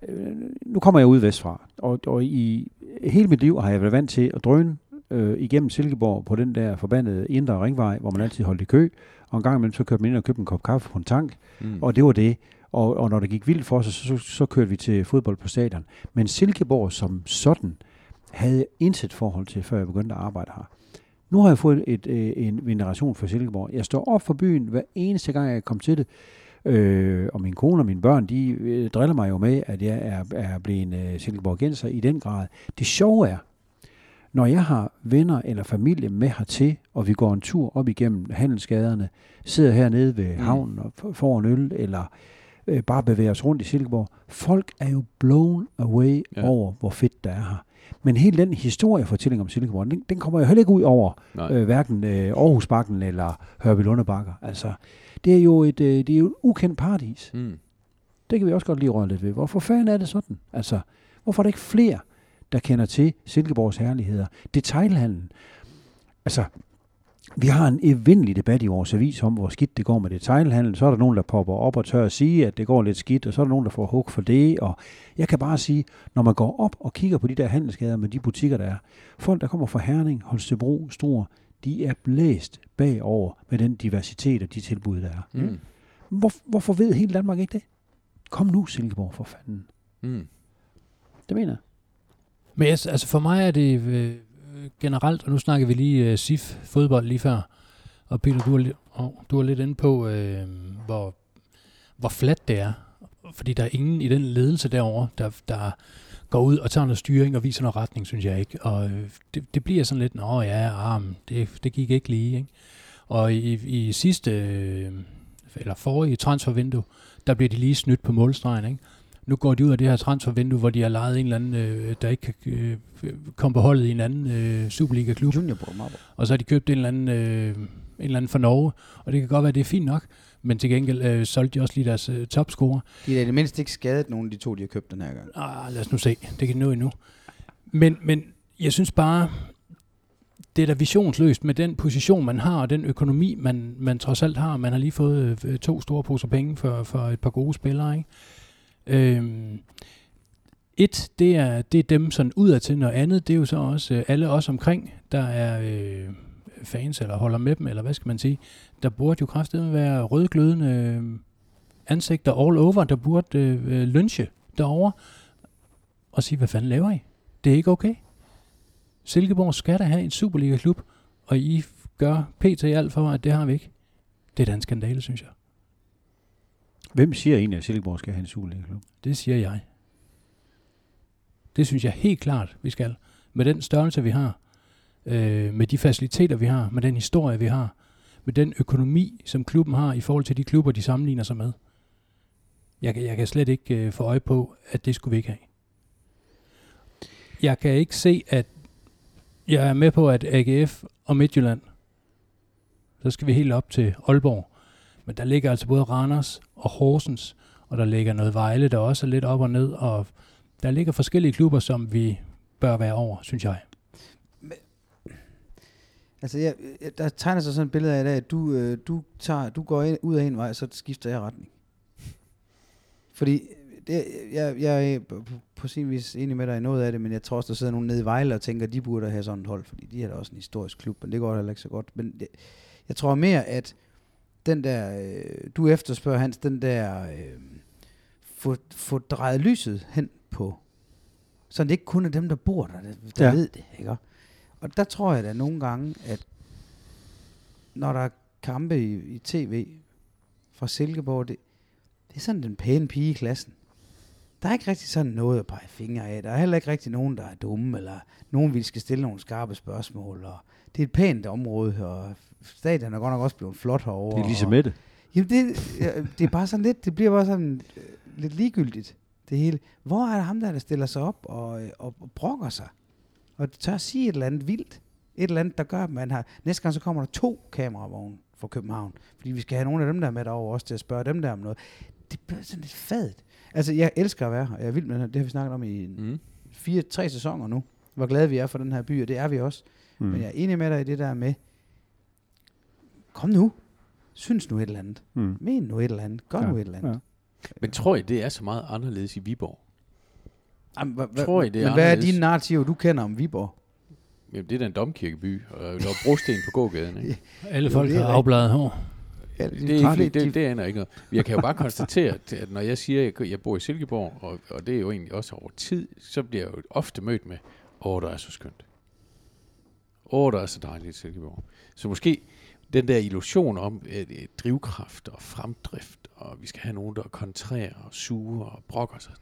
Øh, nu kommer jeg ud vestfra, og, og i hele mit liv har jeg været vant til at drøne øh, igennem Silkeborg på den der forbandede indre ringvej, hvor man altid holdt i kø, og en gang imellem så kørte man ind og købte en kop kaffe på en tank, Mm. og det var det. Og, og når det gik vildt for sig, så, så, så kørte vi til fodbold på stadion. Men Silkeborg som sådan havde intet forhold til, før jeg begyndte at arbejde her. Nu har jeg fået et, øh, en veneration for Silkeborg. Jeg står op for byen hver eneste gang, jeg kommer til det. Øh, og min kone og mine børn, de øh, driller mig jo med, at jeg er, er blevet øh, Silkeborgenser i den grad. Det sjove er, når jeg har venner eller familie med hertil, og vi går en tur op igennem handelsgaderne, sidder hernede ved Mm. havnen og får en øl, eller øh, bare bevæger os rundt i Silkeborg, folk er jo blown away ja. over, hvor fedt der er her. Men hele den historiefortælling om Silkeborg, den, den kommer jo heller ikke ud over Nej. øh, hverken øh, Aarhusbakken eller Hørby Lundebakker. Altså, det er jo et, øh, det er jo et ukendt paradis. Mm. Det kan vi også godt lige røre lidt ved. Hvorfor fanden er det sådan? Altså, hvorfor er der ikke flere, der kender til Silkeborgs herligheder? Detailhandlen. Altså, vi har en evindelig debat i vores avis om, hvor skidt det går med detailhandlen. Så er der nogen, der popper op og tør at sige, at det går lidt skidt, og så er der nogen, der får hug for det. Og jeg kan bare sige, når man går op og kigger på de der handelsgader med de butikker, der er, folk, der kommer fra Herning, Holstebro, Struer, de er blæst bagover med den diversitet og de tilbud, der er. Mm. Hvor, hvorfor ved hele Danmark ikke det? Kom nu, Silkeborg, for fanden. Mm. Det mener jeg. Men altså for mig er det øh, generelt, og nu snakker vi lige øh, SIF fodbold lige før, og Peter, du er, li- oh, du er lidt inde på, øh, hvor, hvor fladt det er. Fordi der er ingen i den ledelse derovre, der, der går ud og tager noget styring og viser noget retning, synes jeg ikke. Og øh, det, det bliver sådan lidt, nå ja, ah, arm, det, det gik ikke lige. Ikke? Og i, i sidste, øh, eller forrige transfervindue, der bliver de lige snydt på målstregen. Ikke? Nu går de ud af det her transfervindue, hvor de har lejet en eller anden, øh, der ikke kan øh, komme på holdet i en anden øh, Superliga-klub. Og så har de købt en eller anden, øh, en eller anden fra Norge, og det kan godt være, at det er fint nok, men til gengæld øh, solgte de også lige deres øh, topscorer. De er i det mindste ikke skadet nogen af de to, de har købt den her gang. Ah, lad os nu se, det kan nå endnu. Men, men jeg synes bare, det er da visionsløst med den position, man har, og den økonomi, man, man trods alt har. Man har lige fået øh, to store poser penge for, for et par gode spillere, ikke? Øhm, et, det er, det er dem sådan udadtil, og andet, det er jo så også øh, alle os omkring, der er øh, fans, eller holder med dem, eller hvad skal man sige. Der burde jo kraftedeme være rødglødende øh, ansigter all over, der burde øh, øh lynche derovre, og sige, hvad fanden laver I? Det er ikke okay. Silkeborg skal da have en Superliga-klub, og I gør pt. alt for, at det har vi ikke. Det er da en skandale, synes jeg. Hvem siger egentlig, at Silkeborg skal have en Superliga-klub? Det siger jeg. Det synes jeg helt klart, vi skal. Med den størrelse, vi har, øh, med de faciliteter, vi har, med den historie, vi har, med den økonomi, som klubben har i forhold til de klubber, de sammenligner sig med. Jeg, jeg kan slet ikke øh, få øje på, at det skulle vi ikke have. Jeg kan ikke se, at jeg er med på, at AGF og Midtjylland, så skal vi helt op til Aalborg. Men der ligger altså både Randers og Horsens, og der ligger noget Vejle, der også er lidt op og ned, og der ligger forskellige klubber, som vi bør være over, synes jeg. Altså, jeg, jeg- der tegner sig sådan et billede af i dag, at du, øh, du, tager, du går ind, ud af en vej, så skifter jeg retning. Fordi det, jeg, jeg er på, sin vis enig med dig i noget af det, men jeg tror også, der sidder nogen nede i Vejle og tænker, at de burde have sådan et hold, fordi de er da også en historisk klub, men det går heller ikke så godt. Men det, jeg tror mere, at den der, øh, du efterspørger, Hans, den der, øh, få, få drejet lyset hen på, så det ikke kun er dem, der bor der, der, ja. ved det, ikke? Og der tror jeg da nogle gange, at når der er kampe i, i tv fra Silkeborg, det, det er sådan den pæne pige i klassen. Der er ikke rigtig sådan noget at pege fingre af. Der er heller ikke rigtig nogen, der er dumme, eller nogen, vi skal stille nogle skarpe spørgsmål. Og det er et pænt område, og stadion er godt nok også blevet flot herovre. Det er ligesom med det. Jamen, det, det er bare sådan lidt, det bliver bare sådan øh, lidt ligegyldigt, det hele. Hvor er der ham der, der stiller sig op og, øh, og, og brokker sig? Og tør sige et eller andet vildt. Et eller andet, der gør, at man har... Næste gang, så kommer der to kameravogne fra København. Fordi vi skal have nogle af dem der med derovre også til at spørge dem der om noget. Det bliver sådan lidt fadet. Altså, jeg elsker at være her. Jeg er vild med det her. Det har vi snakket om i Mm. fire, tre sæsoner nu. Hvor glade vi er for den her by, og det er vi også. Mm. Men jeg er enig med dig i det der med, kom nu. Synes nu et eller andet. Mm. Men nu et eller andet. Gør Ja, nu et eller andet. ja. Men tror I, det er så meget anderledes i Viborg? Jamen, hva, hva, Tror I, det er men hvad er dine narrativer, du kender om Viborg? Jamen, det er da en domkirkeby, og der er brosten på gågaden, ikke? [laughs] Alle Jo, folk det er har afbladet hår. Ja, Det, er ikke, det, det, det jeg ikke noget. Jeg kan jo bare konstatere, at- at når jeg siger, at jeg bor i Silkeborg, og, og det er jo egentlig også over tid, så bliver jeg jo ofte mødt med, åh, der er så skønt. Åh, der er så dejligt i Silkeborg. Så måske den der illusion om øh, drivkraft og fremdrift, og vi skal have nogen, der er kontrære og sure og brokker sig.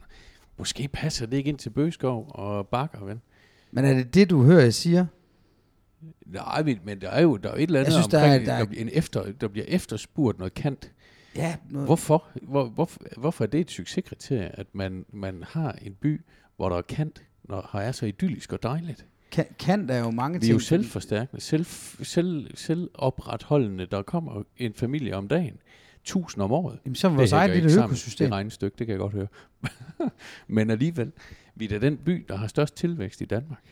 Måske passer det ikke ind til Bøgeskov og Bakker, ven. Men er det det, du hører, jeg siger? Nej, men- der er jo der er jo et eller andet synes, der er- omkring, der er- der, bliver en efter, der bliver efterspurgt noget kant. Ja, noget, Hvorfor? Hvor, hvor, hvorfor er det et succeskriterie, at man, man har en by, hvor der er kant, når her er så idyllisk og dejligt? Kan, kan der jo mange Vi er ting. jo selvforstærkende, selv, selv, selvopretholdende. Der kommer en familie om dagen. Tusind om året. Jamen, så er vores eget lille økosystem. Det regnestykke, det kan jeg godt høre. [laughs] Men alligevel, vi er da den by, der har størst tilvækst i Danmark.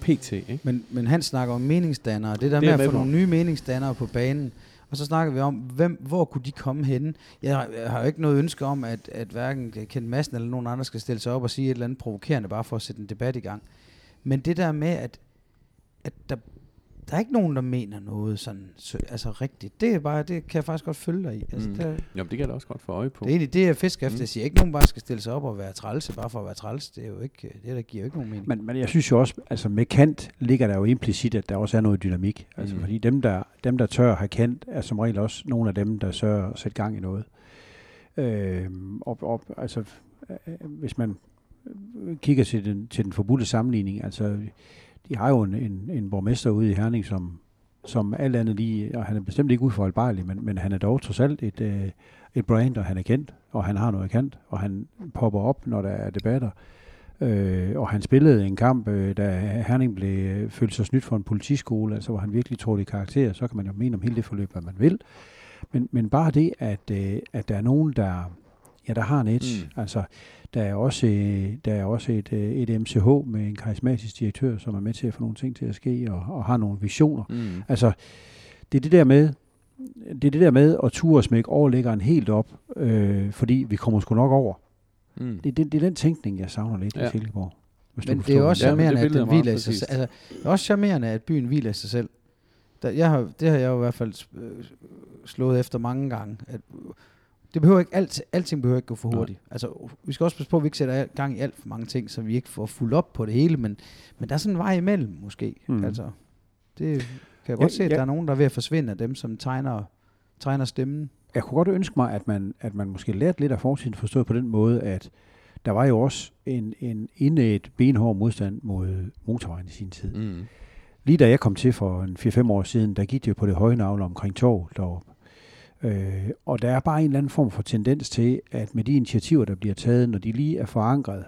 PT, ikke? Men, men han snakker om meningsdannere. Det der Det er med at med få på. nogle nye meningsdannere på banen. Og så snakker vi om, hvem, hvor kunne de komme henne? Jeg har, jeg har jo ikke noget ønske om, at, at hverken Kent Madsen eller nogen andre skal stille sig op og sige et eller andet provokerende, bare for at sætte en debat i gang. Men det der med, at, at der, der er ikke nogen, der mener noget sådan, så, altså rigtigt. Det er bare, det kan jeg faktisk godt følge dig i. Altså, Mm. der, Jamen, det kan jeg da også godt få øje på. det er egentlig det, jeg fisker efter. Mm. Jeg siger ikke, nogen bare skal stille sig op og være trælse, bare for at være træls. Det er jo ikke, det der giver jo ikke nogen mening. Men, men jeg synes jo også, altså med kant ligger der jo implicit, at der også er noget dynamik. Altså Mm. fordi dem der, dem, der tør have kant, er som regel også nogle af dem, der sørger at sætte gang i noget. Øhm, og, og, altså, øh, hvis man øh, kigger til den, til den forbudte sammenligning, altså de har jo en, en, en borgmester ude i Herning, som, som alt andet lige, og han er bestemt ikke uforholdbarlig, men, men han er dog trods alt et, øh, et brand, og han er kendt, og han har noget kant, og han popper op, når der er debatter. Øh, og han spillede en kamp, øh, da Herning blev øh, følte sig snydt for en politiskole, altså hvor han virkelig det i karakter, så kan man jo mene om hele det forløb, hvad man vil. Men, men bare det, at, øh, at der er nogen, der, ja, der har en edge. Mm. Altså, der er også, øh, der er også et, øh, et MCH med en karismatisk direktør, som er med til at få nogle ting til at ske, og, og har nogle visioner. Mm. Altså, det er det der med, det er det der med at ture og smække overlæggeren helt op, øh, fordi vi kommer sgu nok over. Mm. Det, det, det er den tænkning, jeg savner lidt ja. Ja. i Silkeborg. Hvis Men det er også Ja, charmerende, at billede den er hviler i sig selv. Altså, det er også charmerende, at byen hviler i sig selv. Der, jeg har, det har jeg jo i hvert fald øh, slået efter mange gange. At, det behøver ikke alt, alting behøver ikke gå for Nej. hurtigt. Altså, vi skal også passe på, at vi ikke sætter gang i alt for mange ting, så vi ikke får fuldt op på det hele, men, men der er sådan en vej imellem, måske. Mm. Altså, det kan jeg Ja, godt se, at ja. der er nogen, der er ved at forsvinde af dem, som tegner, tegner stemmen. Jeg kunne godt ønske mig, at man, at man måske lærte lidt af fortiden forstået på den måde, at der var jo også en, en indædt benhård modstand mod motorvejen i sin tid. Mm. Lige da jeg kom til for en 4-5 år siden, der gik det jo på det høje navle omkring tog deroppe. Øh, og der er bare en eller anden form for tendens til, at med de initiativer, der bliver taget, når de lige er forankret,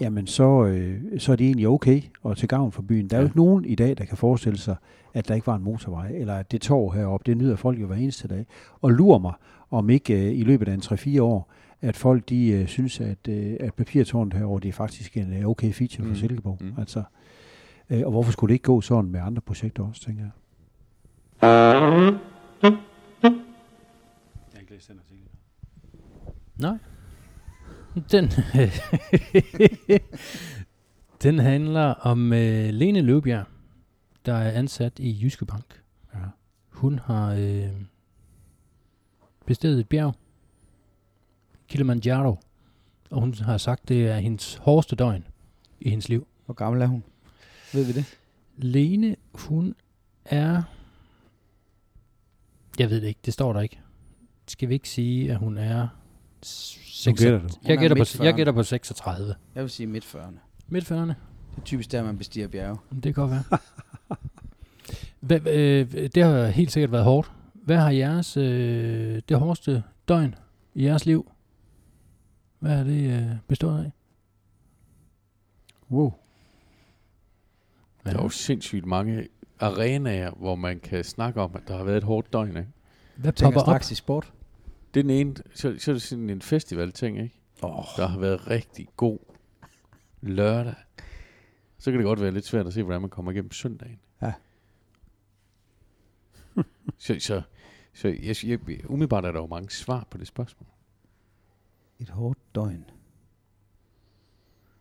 jamen så, øh, så er det egentlig okay og til gavn for byen. Der er jo Ja. ikke nogen i dag, der kan forestille sig, at der ikke var en motorvej, eller at det tog heroppe, det nyder folk jo hver eneste dag. Og lurer mig, om ikke øh, i løbet af en 3-4 år, at folk de øh, synes, at, øh, at papirtårnet herovre, det er faktisk en øh, okay feature for Mm. Silkeborg. Mm. Altså, øh, og hvorfor skulle det ikke gå sådan med andre projekter også, tænker jeg. Jeg Nej. Den, [laughs] den handler om øh, Lene Løbjerg, der er ansat i Jyske Bank. Ja. Hun har øh, bestedet et bjerg, Kilimanjaro, og hun har sagt, det er hendes hårdeste døgn i hendes liv. Hvor gammel er hun? Ved vi det? Lene, hun er... Jeg ved det ikke, det står der ikke. Skal vi ikke sige, at hun er... Nu gætter du. Hun Jeg er gætter, på, jeg 40'erne. gætter på 36. Jeg vil sige midt 40'erne. Midt 40'erne. Det er typisk der, man bestiger bjerge. Det kan godt være. [laughs] Hvad, øh, det har helt sikkert været hårdt. Hvad har jeres øh, det hårdeste døgn i jeres liv? Hvad har det øh, bestået af? Wow. Der er jo sindssygt mange arenaer, hvor man kan snakke om, at der har været et hårdt døgn. Ikke? Hvad popper op? i sport. Det er den ene, så, så er det sådan en festival-ting, ikke? Oh. Der har været rigtig god lørdag. Så kan det godt være lidt svært at se, hvordan man kommer igennem søndagen. Ja. [laughs] så, så, så jeg, jeg, umiddelbart er der jo mange svar på det spørgsmål. Et hårdt døgn.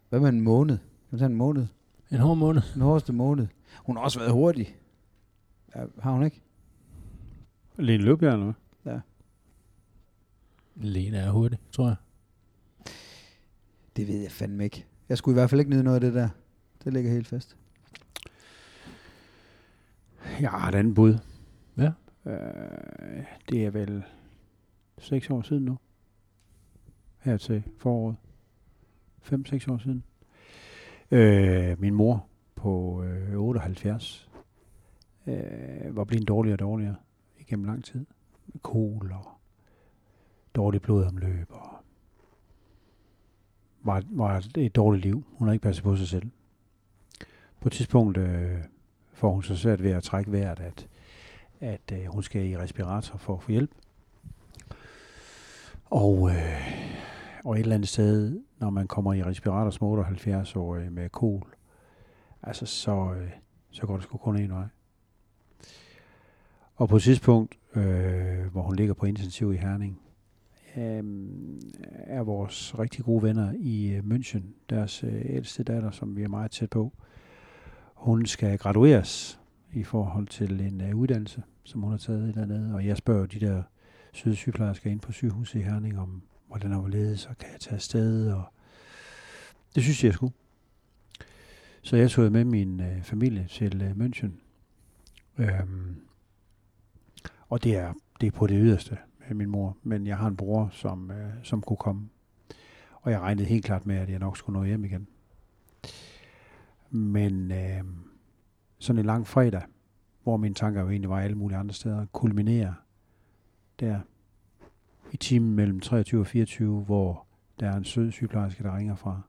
Hvad med en måned? Kan tage en måned? En hård måned. Den hårdeste måned. Hun har også været hurtig. Ja, har hun ikke? Lene Løbjerg, eller hvad? Lene er hurtig, tror jeg. Det ved jeg fandme ikke. Jeg skulle i hvert fald ikke nyde noget af det der. Det ligger helt fast. Jeg har et andet bud. Ja. Øh, det er vel seks år siden nu. Her til foråret. 5-6 år siden. Øh, min mor på øh, 78 øh, var blevet dårligere og dårligere igennem lang tid. Med kol og dårligt blodomløb og var, var et dårligt liv. Hun har ikke passet på sig selv. På et tidspunkt øh, får hun så svært ved at trække vejret, at, at øh, hun skal i respirator for at få hjælp. Og, øh, og et eller andet sted, når man kommer i respirator som 78 år med kol, altså så, øh, så går det sgu kun en vej. Og på et tidspunkt, øh, hvor hun ligger på intensiv i Herning, øh, er vores rigtig gode venner i øh, München, deres øh, ældste datter, som vi er meget tæt på. Hun skal gradueres i forhold til en øh, uddannelse, som hun har taget dernede, og jeg spørger de der sydsygeplejersker ind på sygehuset i Herning om, hvordan er hvorledes, og kan jeg tage afsted, og det synes jeg, jeg skulle. Så jeg tog med min øh, familie til øh, München. Øhm, og det er, det er på det yderste øh, min mor, men jeg har en bror, som, øh, som kunne komme. Og jeg regnede helt klart med, at jeg nok skulle nå hjem igen. Men øh, sådan en lang fredag, hvor mine tanker jo egentlig var alle mulige andre steder, kulminerer der i timen mellem 23 og 24, hvor der er en sød sygeplejerske, der ringer fra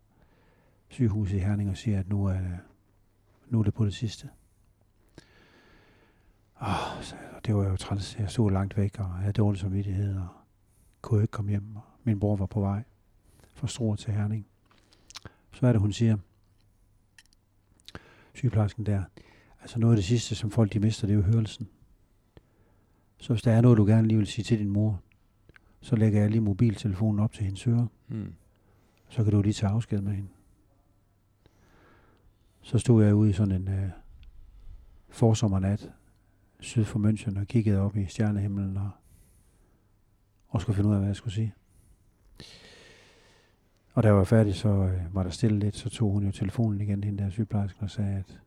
sygehuset i Herning og siger, at nu er, nu er det på det sidste. Oh, så det var jo træls. Jeg stod langt væk og havde dårlig samvittighed og kunne ikke komme hjem. Min bror var på vej fra Struer til Herning. Så er det, hun siger, sygeplejersken der, altså noget af det sidste, som folk de mister, det er jo hørelsen. Så hvis der er noget, du gerne lige vil sige til din mor, så lægger jeg lige mobiltelefonen op til hendes øre. Mm. Så kan du lige tage afsked med hende. Så stod jeg ude i sådan en øh, forsommernat syd for München og kiggede op i stjernehimlen og, og skulle finde ud af, hvad jeg skulle sige. Og da jeg var færdig, så øh, var der stille lidt, så tog hun jo telefonen igen, hende der sygeplejersken, og sagde, at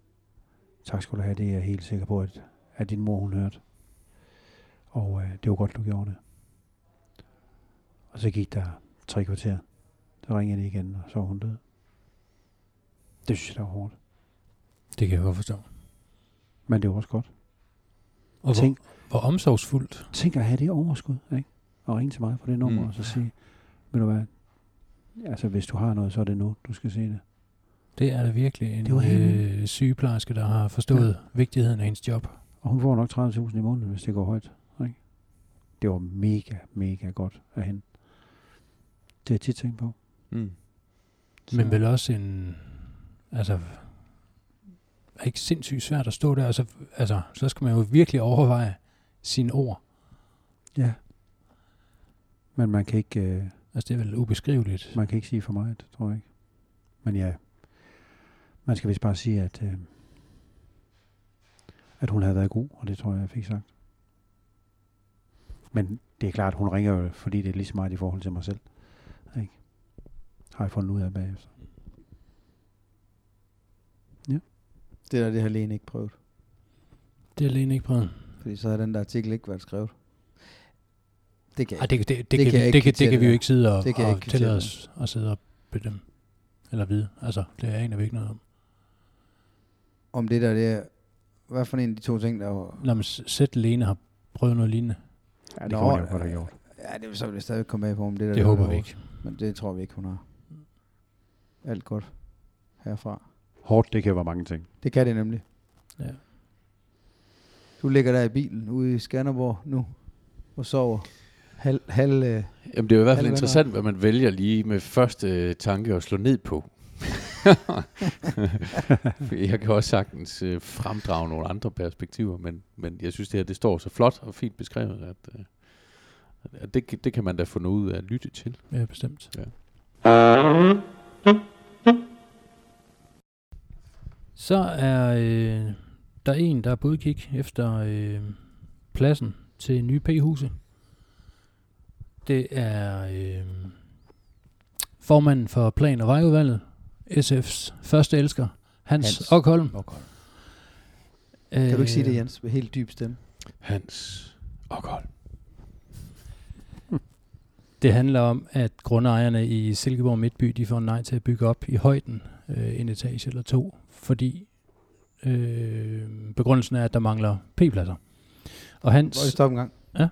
tak skal du have, det er jeg helt sikker på, at, at din mor hun hørte. Og øh, det var godt, du gjorde det. Og så gik der tre kvarter. Så ringede det igen, og så var hun død. Det synes jeg, der var hårdt. Det kan jeg godt forstå. Men det var også godt. Og Tænk, hvor, hvor omsorgsfuldt. tænk at have det overskud, ikke? Og ringe til mig på det nummer, Mm. og så sige, ved du hvad, altså hvis du har noget, så er det nu, du skal se det. Det er da virkelig en Det øh, sygeplejerske, der har forstået ja. vigtigheden af hendes job. Og hun får nok 30.000 i måneden, hvis det går højt. Ikke? Det var mega, mega godt af hende. Det har jeg tit tænkt på. Mm. Men vel også en... Altså... Er ikke sindssygt svært at stå der. Altså, altså, så skal man jo virkelig overveje sine ord. Ja. Men man kan ikke, øh, Altså, det er vel ubeskriveligt. man kan ikke sige for meget, tror jeg ikke. Men ja, man skal vist bare sige, at, øh, at hun havde været god, og det tror jeg, jeg fik sagt. Men det er klart, hun ringer jo, fordi det er lige så meget i forhold til mig selv. Ikke? Har jeg fundet ud af bagefter. Det der, det har Lene ikke prøvet. Det er alene ikke prøvet. Fordi så har den der artikel ikke været skrevet. Det kan Ej, det, det, det, Det det, kan kan, det, kan, det kan vi jo det ikke sidde og, Det kan jeg og ikke tillade det. os at sidde og bedømme. Eller vide. Altså, det aner vi ikke noget om. Om det der, det er... Hvad for en af de to ting, der var... Lad mig s- sæt Lene har prøvet noget lignende. Ja, det Nå, kunne jo godt have gjort. Ja, det vil så vil jeg stadig komme med på, om det der... Det der håber vi ikke. Men det tror vi ikke, hun har. Alt godt herfra. Hårdt, det kan være mange ting. Det kan det nemlig. Ja. Du ligger der i bilen ude i Skanderborg nu og sover. Halv, halv, øh, Jamen, det er jo i hvert fald interessant, hvad man vælger lige med første øh, tanke at slå ned på. [laughs] Jeg kan også sagtens øh, fremdrage nogle andre perspektiver, men, men jeg synes, det her det står så flot og fint beskrevet, at, øh, at det, kan- det kan man da få noget ud af at lytte til. Ja, bestemt. Ja. Så er øh, der en, der er på udkig efter øh, pladsen til nye P-huse. Det er øh, formanden for Plan- og Vejudvalget, SF's første elsker, Hans, Hans. Okholm. Okay. Kan du ikke sige det, Øh, Jens, med helt dyb stemme? Hans Okhold. Det handler om, at grundejerne i Silkeborg Midtby, de får nej til at bygge op i højden øh, en etage eller to, fordi øh, begrundelsen er, at der mangler p-pladser. Og Må jeg hans, stoppe en gang? Ja.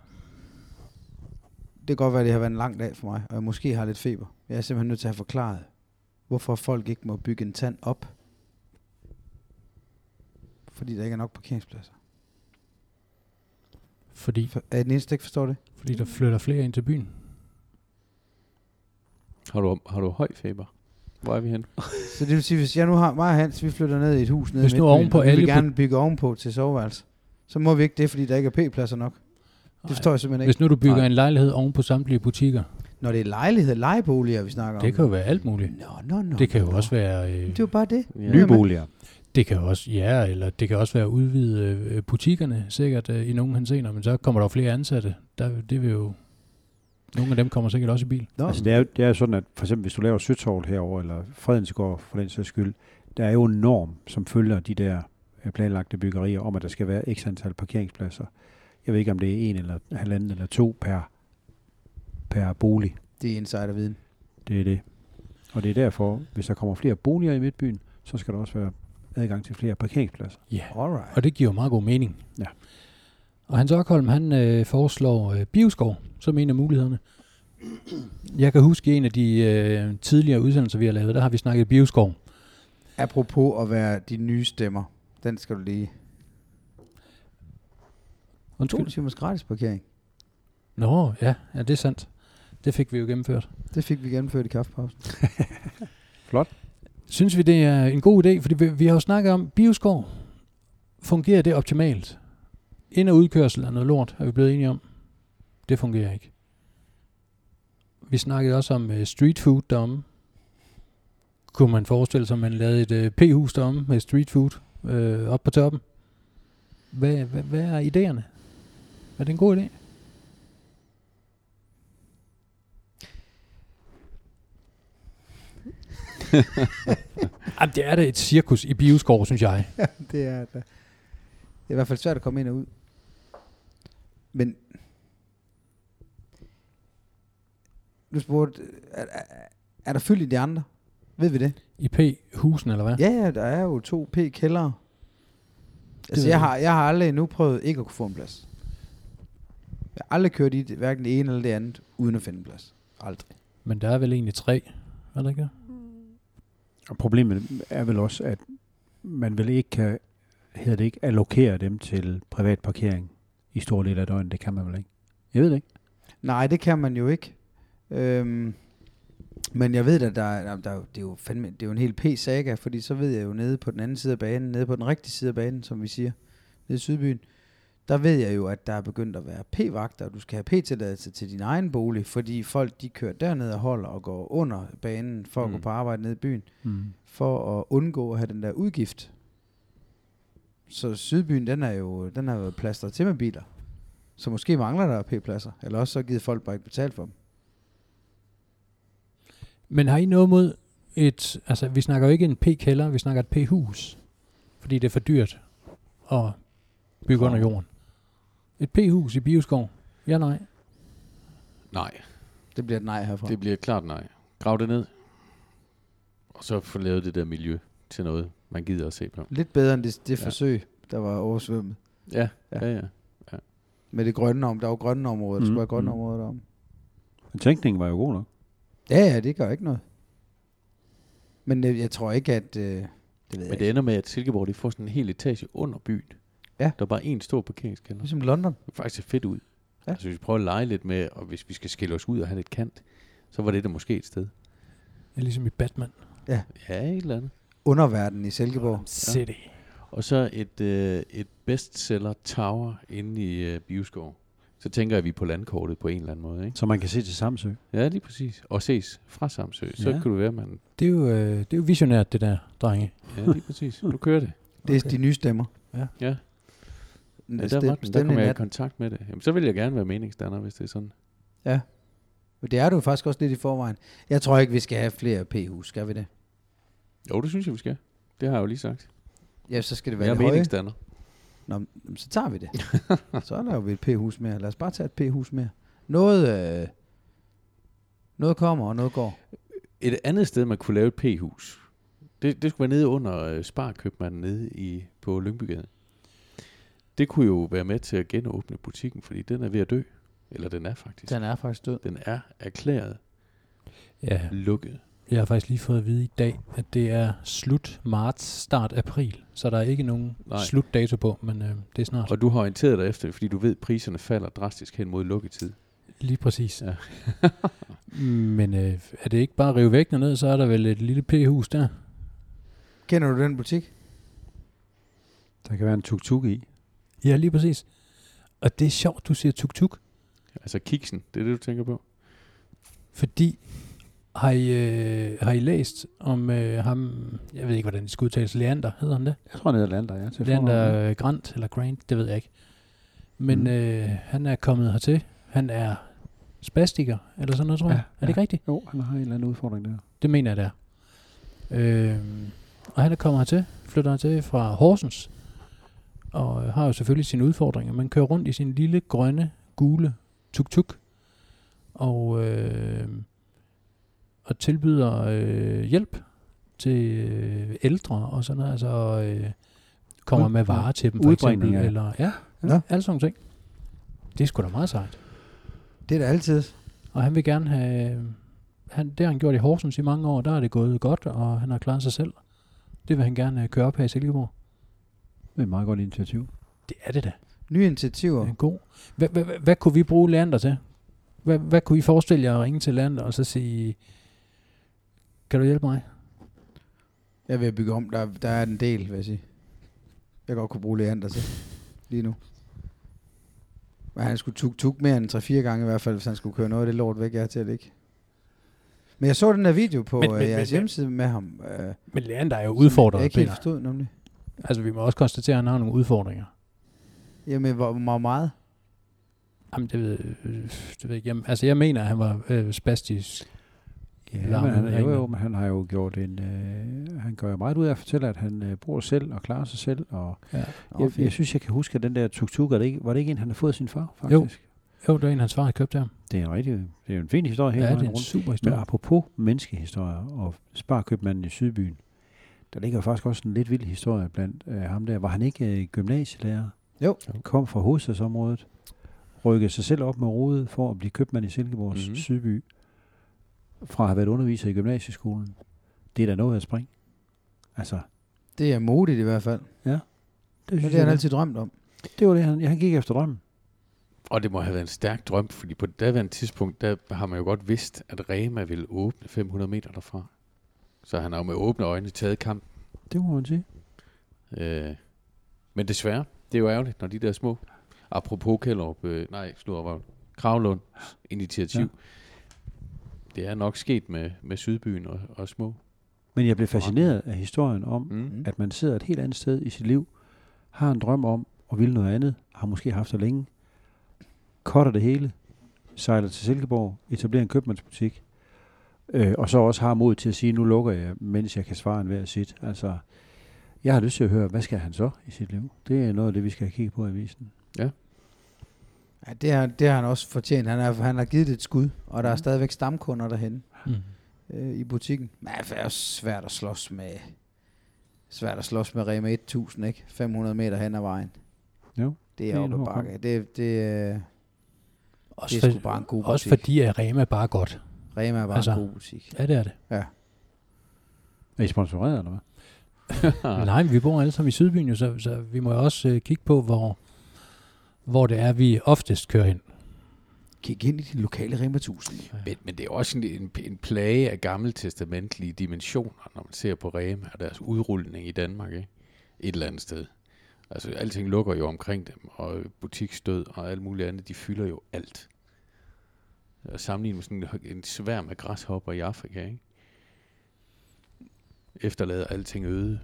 Det kan godt være, at det har været en lang dag for mig, og jeg måske har lidt feber. Jeg er simpelthen nødt til at have forklaret, hvorfor folk ikke må bygge en tand op. Fordi der ikke er nok parkeringspladser. fordi, For, er I den eneste, der ikke forstår det? fordi der flytter flere ind til byen. Har du, har du høj feber? Hvor er vi hen? [laughs] Så det vil sige, hvis jeg nu har mig og Hans, vi flytter ned i et hus nede Hvis i nu Midtbyen, ovenpå og vi vil alle gerne bygge ovenpå til soveværelse, så må vi ikke det, fordi der ikke er p-pladser nok. Det forstår jeg simpelthen ikke. Hvis nu du bygger Nej. en lejlighed oven på samtlige butikker, Når det er lejlighed, lejeboliger, vi snakker om. det kan jo være alt muligt. Nå, nå, nå. Det kan jo nå. også være... Øh, Det er jo bare det. Ja. Nye boliger. Det kan også, ja, eller det kan også være at udvide øh, butikkerne, sikkert øh, i nogle henseender, men så kommer der jo flere ansatte. Der, det vil jo, nogle af dem kommer sikkert også i bil. Nå, Altså, det, er, jo- det er sådan, at for eksempel hvis du laver Søtorvet herover eller Fredensgård for den sags skyld, der er jo en norm, som følger de der øh, planlagte byggerier om, at der skal være x antal parkeringspladser. Jeg ved ikke, om det er en eller halvanden eller to per, per bolig. det er insiderviden. Det er det. Og det er derfor, hvis der kommer flere boliger i Midtbyen, så skal der også være adgang til flere parkeringspladser. Ja, Alright. og det giver meget god mening. Ja. Og Hans Okholm, han øh, foreslår øh, bioskov som en af mulighederne. Jeg kan huske en af de øh, tidligere udsendelser, vi har lavet, der har vi snakket bioskov. Apropos at være de nye stemmer. Den skal du lige... To Undskyld. timers gratis parkering. Nå, ja, ja, det er sandt. Det fik vi jo gennemført. Det fik vi gennemført i kaffepausen. [laughs] Synes vi, det er en god idé? Fordi vi, vi har jo snakket om, bioskov, fungerer det optimalt? Ind- og udkørsel er noget lort, er vi blevet enige om. Det fungerer ikke. Vi snakkede også om uh, street food deromme. Kunne man forestille sig, at man lavede et uh, p-hus deromme med street food uh, op på toppen? Hvad, hvad, hvad er idéerne? Er det en god idé? [laughs] Jamen, det er da et cirkus i bioskov, synes jeg. ja, det er det. Det er i hvert fald svært at komme ind og ud. Men... Du spurgte, er, er, er der fyldt i de andre? Ved vi det? I P-husen, eller hvad? Ja, ja, der er jo to P-kældere. Altså, jeg har, jeg har aldrig endnu prøvet ikke at kunne få en plads. Jeg har aldrig kørt i det, hverken det ene eller det andet, uden at finde en plads. Aldrig. Men der er vel egentlig tre, er der ikke? Og problemet er vel også, at man vel ikke kan, hedder det ikke, allokere dem til privat parkering i store dele af døgnet. Det kan man vel ikke. Jeg ved det ikke. Nej, det kan man jo ikke. Øhm, men jeg ved, at der, er- der, der, er det, er jo fandme, det er jo en helt p-saga, fordi så ved jeg jo nede på den anden side af banen, nede på den rigtige side af banen, som vi siger, nede i Sydbyen, der ved jeg jo, at der er begyndt at være p-vagter, og du skal have p-tilladelse til din egen bolig, fordi folk de kører derned og holder og går under banen for at Mm. gå på arbejde nede i byen, Mm. for at undgå at have den der udgift. Så Sydbyen, den er jo den har jo været plastret til med biler. Så måske mangler der p-pladser, eller også så givet folk bare ikke betalt for dem. Men har I noget mod et... Altså, vi snakker jo ikke en P-kælder, vi snakker et P-hus. Fordi det er for dyrt at bygge under jorden. Et P-hus i Bioskov? Ja, nej. Nej, Det bliver et nej herfra. det bliver klart nej. Grav det ned. Og så få lavet det der miljø til noget, man gider at se på. Lidt bedre end det, det Ja. forsøg, der var oversvømmet. Ja, Ja. ja, ja. Med det grønne om. Der var grønne områder. Der Mm, skulle være grønne mm. områder derom. Men tænkningen var jo god nok. Ja, ja, det gør ikke noget. Men øh, jeg tror ikke, at... Øh, det ved jeg Men det ikke. ender med, at Silkeborg de får sådan en hel etage under byen. Ja. Der er bare en stor parkeringskælder. Ligesom London. Det faktisk ser fedt ud. Ja. Ja. Altså, hvis vi prøver at lege lidt med, og hvis vi skal skille os ud og have lidt kant, så var det da måske et sted. Det er ligesom i Batman. Ja, et eller andet. Underverden i Silkeborg. City. Og så et, øh, et bestseller tower inde i øh, Bioskov. Så tænker jeg, at vi er på landkortet på en eller anden måde. Ikke? Så man kan se til Samsø. Ja, lige præcis. Og ses fra Samsø. Så Ja. ja. kan du være, man... Det er, jo, øh, det er jo visionært, det der, drenge. Ja, lige præcis. Du kører det. [laughs] Det er Okay. de nye stemmer. Ja. Ja, N- der, stem- var den. der i jeg i kontakt med det. Jamen, så vil jeg gerne være meningsdanner, hvis det er sådan. Ja. Men det er du jo faktisk også lidt i forvejen. Jeg tror ikke, vi skal have flere p-hus. Skal vi det? Jo, det synes jeg, vi skal. Det har jeg jo lige sagt. Ja, så skal det Jeg være er det høje. Nå, men så tager vi det. [laughs] så laver vi et p-hus mere. Lad os bare tage et p-hus mere. Noget, øh, noget kommer, og noget går. Et andet sted, man kunne lave et p-hus, det, det skulle være nede under øh, Sparkøbmanden nede i, på Lyngbygade. Det kunne jo være med til at genåbne butikken, fordi den er ved at dø. Eller den er faktisk. Den er faktisk død. Den er erklæret Ja, lukket. Jeg har faktisk lige fået at vide i dag, at det er slut marts, start april. Så der er ikke nogen Nej. Slutdato på, men øh, det er snart. Og du har orienteret dig efter, fordi du ved, at priserne falder drastisk hen mod lukketid. Lige præcis. Ja. [laughs] men øh, er det ikke bare at rive væggene ned, så er der vel et lille p-hus der? Kender du den butik? Der kan være en tuk-tuk i. Ja, lige præcis. Og det er sjovt, du siger tuk-tuk, Altså kiksen, det er det, du tænker på? fordi har I, øh, har I læst om øh, ham, jeg ved ikke, hvordan det skal udtales, Leander, hedder han det? Jeg tror, ja. Til fornavn, ja. Leander øh, Grant, eller Grant, det ved jeg ikke. Men Mm. øh, han er kommet hertil. Han er spastiker, eller sådan noget, tror jeg. Ja, er det ikke ja. rigtigt? Jo, han har en eller anden udfordring der. Det mener jeg, det er. Øh, og han er kommet hertil, flytter hertil fra Horsens, og har jo selvfølgelig sine udfordringer. Man kører rundt i sin lille, grønne, gule tuk-tuk, og, øh, og tilbyder øh, hjælp til øh, ældre og sådan noget. Altså, øh, kommer med varer til dem, for eksempel. Eller, ja, ja. alle sådan ting. Det er sgu da meget sejt. Det er da altid. Og han vil gerne have... Han, det har han gjort i Horsens i mange år. Der er det gået godt, og han har klaret sig selv. Det vil han gerne øh, køre op her i Silkeborg. Det er et meget godt initiativ. Det er det da. Nye initiativer. Det er god. Hvad, hvad, hvad, hvad kunne vi bruge Leander til? Hvad, hvad kunne I forestille jer at ringe til Leander og så sige, kan du hjælpe mig? Jeg er ved at bygge om. Der, der er en del, vil jeg sige. Jeg godt kunne bruge Leander til. Lige nu. Men han skulle tuk-tuk mere end 3-4 gange i hvert fald, hvis han skulle køre noget af det lort væk, jeg er til at ligge. Men jeg så den der video på Men- men, men- jeres men- hjemmeside med ham. Øh, Men Leander er jo udfordret, Jeg ikke helt forstod, nemlig. Altså, vi må også konstatere, at han har nogle udfordringer. Jamen, hvor, hvor meget? Jamen, det ved, øh, det ved jeg ikke. Jamen, altså, jeg mener, at han var øh, spastisk. Ja, men han, jo, jo, men han har jo gjort en... Øh, han gør jo meget ud af at fortælle, at han øh, bor selv og klarer sig selv. Og Ja. Jeg, jeg, synes, jeg kan huske, at den der tuk-tuk, er det ikke, var det ikke en, han har fået sin far, faktisk? Jo, det er en, hans far havde købt her. Det er en rigtig, det er jo en fin historie hele Ja, det er en rundt. super Men historie. apropos menneskehistorier og sparkøbmanden i Sydbyen, der ligger faktisk også en lidt vild historie blandt øh, ham der. Var han ikke øh, gymnasielærer? Jo. Kom fra hovedstadsområdet, rykkede sig selv op med rodet for at blive købmand i Silkeborgs Mhm. mm-hmm. Sydby, fra at have været underviser i gymnasieskolen. Det er da noget at springe. Altså, Det er modigt i hvert fald. det, Men synes det har han jeg, altid drømt om. det var det, han, han gik efter drømmen. Og det må have været en stærk drøm, fordi på det daværende tidspunkt, der har man jo godt vidst, at Rema ville åbne 500 meter derfra. Så han har jo med åbne øjne taget kamp. Det må man sige. Øh, men desværre, det er jo ærgerligt, når de der små, apropos Kjellup, øh, nej, Slurvavn, Kravlund initiativ, Ja. Det er nok sket med, med Sydbyen og, og små. Men jeg blev fascineret af historien om, Mm. Mm. at man sidder et helt andet sted i sit liv, har en drøm om at ville noget andet, har måske haft det længe, cutter det hele, sejler til Silkeborg, etablerer en købmandsbutik, øh, og så også har mod til at sige, nu lukker jeg, mens jeg kan svare en hver sit. Altså, jeg har lyst til at høre, hvad skal han så i sit liv? Det er noget af det, vi skal kigge på i avisen. Ja, det har, det har han også fortjent. Han, er, han har givet det et skud, og der er stadigvæk stamkunder derhen Mm. øh, i butikken. Men det er jo svært at slås med svært at slås med Rema 1000, ikke? 500 meter hen ad vejen. Jo, Det det er er oppe bakke. Det, det, øh, Også, det er sgu for, bare en god også butik. fordi at Rema er bare godt. Rema er bare altså- en god butik. Ja, det er det. Er I sponsoreret, eller hvad? [laughs] Nej, vi bor alle sammen i Sydbyen, så, så vi må jo også øh, kigge på, hvor, hvor det er, vi oftest kører hen. Kig ind i de lokale Rema 1000. Men, men det er også en, en, en plage af gammeltestamentlige dimensioner, når man ser på Rema og deres udrulning i Danmark, ikke? et eller andet sted. Altså, alting lukker jo omkring dem, og butiksdød og alt muligt andet, de fylder jo alt. Og sammenlignet med sådan en, en svær med græshopper i Afrika, ikke? Efterlader alting øde.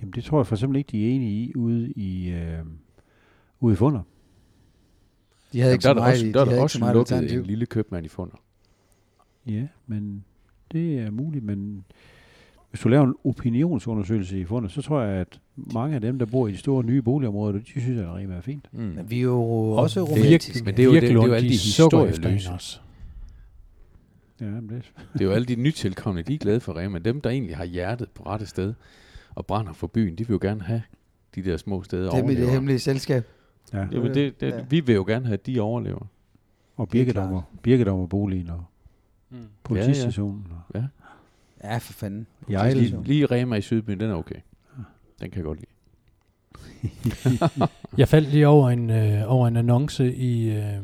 Jamen, det tror jeg for eksempel ikke, de er enige i ude i, øh, ude i Funder. De havde Jamen, ikke der er der også, de der er ikke også meget lukket alternativ. en lille købmand i Funder. Ja, men det er muligt, men hvis du laver en opinionsundersøgelse i fundet, så tror jeg, at mange af dem, der bor i de store nye boligområder, de synes, at Rema er fint. Mm. Men vi er jo også det- romantiske. men det er jo- det- det er jo alle de historieløse. også. Ja, men det, Det er jo alle de nytilkommende, de er glade for Rema. Dem, der egentlig har hjertet på rette sted og brænder for byen, de vil jo gerne have de der små steder det er det overlever. hemmelige selskab. Ja. Jamen det, det, Ja. vi vil jo gerne have, at de overlever. Og Birkedommer, Birkedommerboligen og Mm. politistationen. Og Ja, for fanden. jeg, Lige, lige Rema i Sydbyen, den er okay. Den kan jeg godt lide. [laughs] Jeg faldt lige over en, øh, over en annonce i, øh,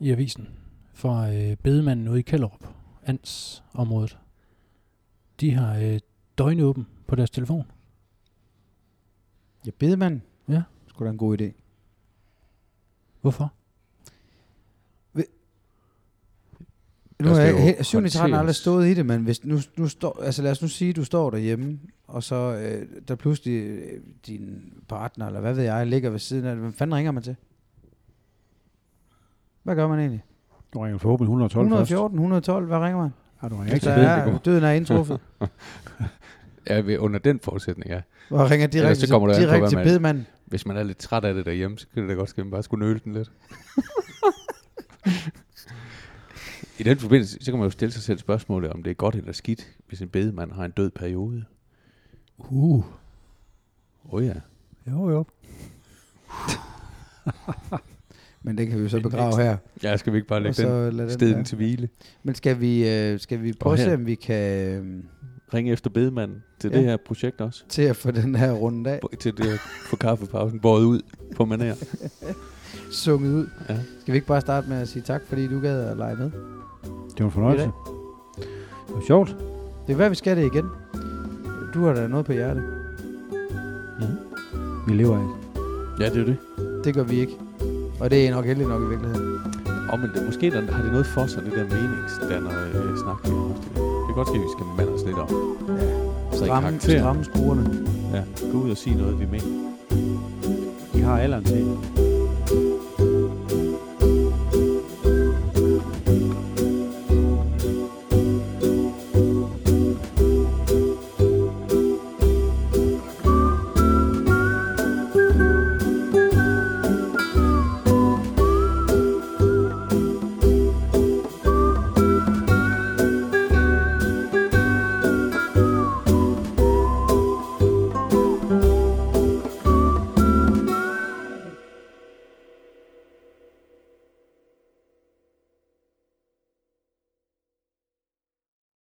i avisen fra øh, bedemanden ude i Kælderup, Ans området. De har øh, døgnåben på deres telefon. Ja, bedemand. Ja. Skulle da en god idé. Hvorfor? Nu har jeg jo 7. aldrig håndteres. stået i det, men hvis nu, nu står, altså lad os nu sige, at du står derhjemme, og så øh, der pludselig øh, din partner, eller hvad ved jeg, ligger ved siden af det. Hvem fanden ringer man til? Hvad gør man egentlig? du ringer forhåbentlig 112 først. 114, 112, hvad ringer man? Ja, du ringer ikke til døden er indtruffet. [laughs] Ja, under den forudsætning, ja. Og ringer direkte, så kommer på, direkte hvad til man- bedemanden. Hvis man er lidt træt af det derhjemme, så kan det da godt ske, at man bare skulle nøle den lidt. [laughs] I den forbindelse, så kan man jo stille sig selv spørgsmålet, om det er godt eller skidt, hvis en bedemand har en død periode. Uh. Åh oh, ja. Jo, jo. [laughs] Men det kan vi jo så begrave her. Ja, skal vi ikke bare lægge så den den være. til hvile? Men skal vi, øh, skal vi prøve at se, om vi kan øh, Ringe efter bedemanden til Ja. det her projekt også. til at få den her runde af Til det for kaffepausen, båret ud på manér. [laughs] sunget ud. Ja. Skal vi ikke bare starte med at sige tak, fordi du gad at lege med? Det var en fornøjelse. Det var sjovt. Det er hvad vi skal det igen. Du har da noget på hjerte. Vi lever af. Ja, det er det. Det gør vi ikke. Og det er nok heldigt nok i virkeligheden. Og men det, måske der, har det noget for sig, det der meningsdanner øh, snak. vi har haft i dag. Det kan godt ske, at vi skal mande os lidt om. Så i Stramme, karakter. stramme skruerne. Ja, gå ud og sige noget, vi mener. I har alderen til.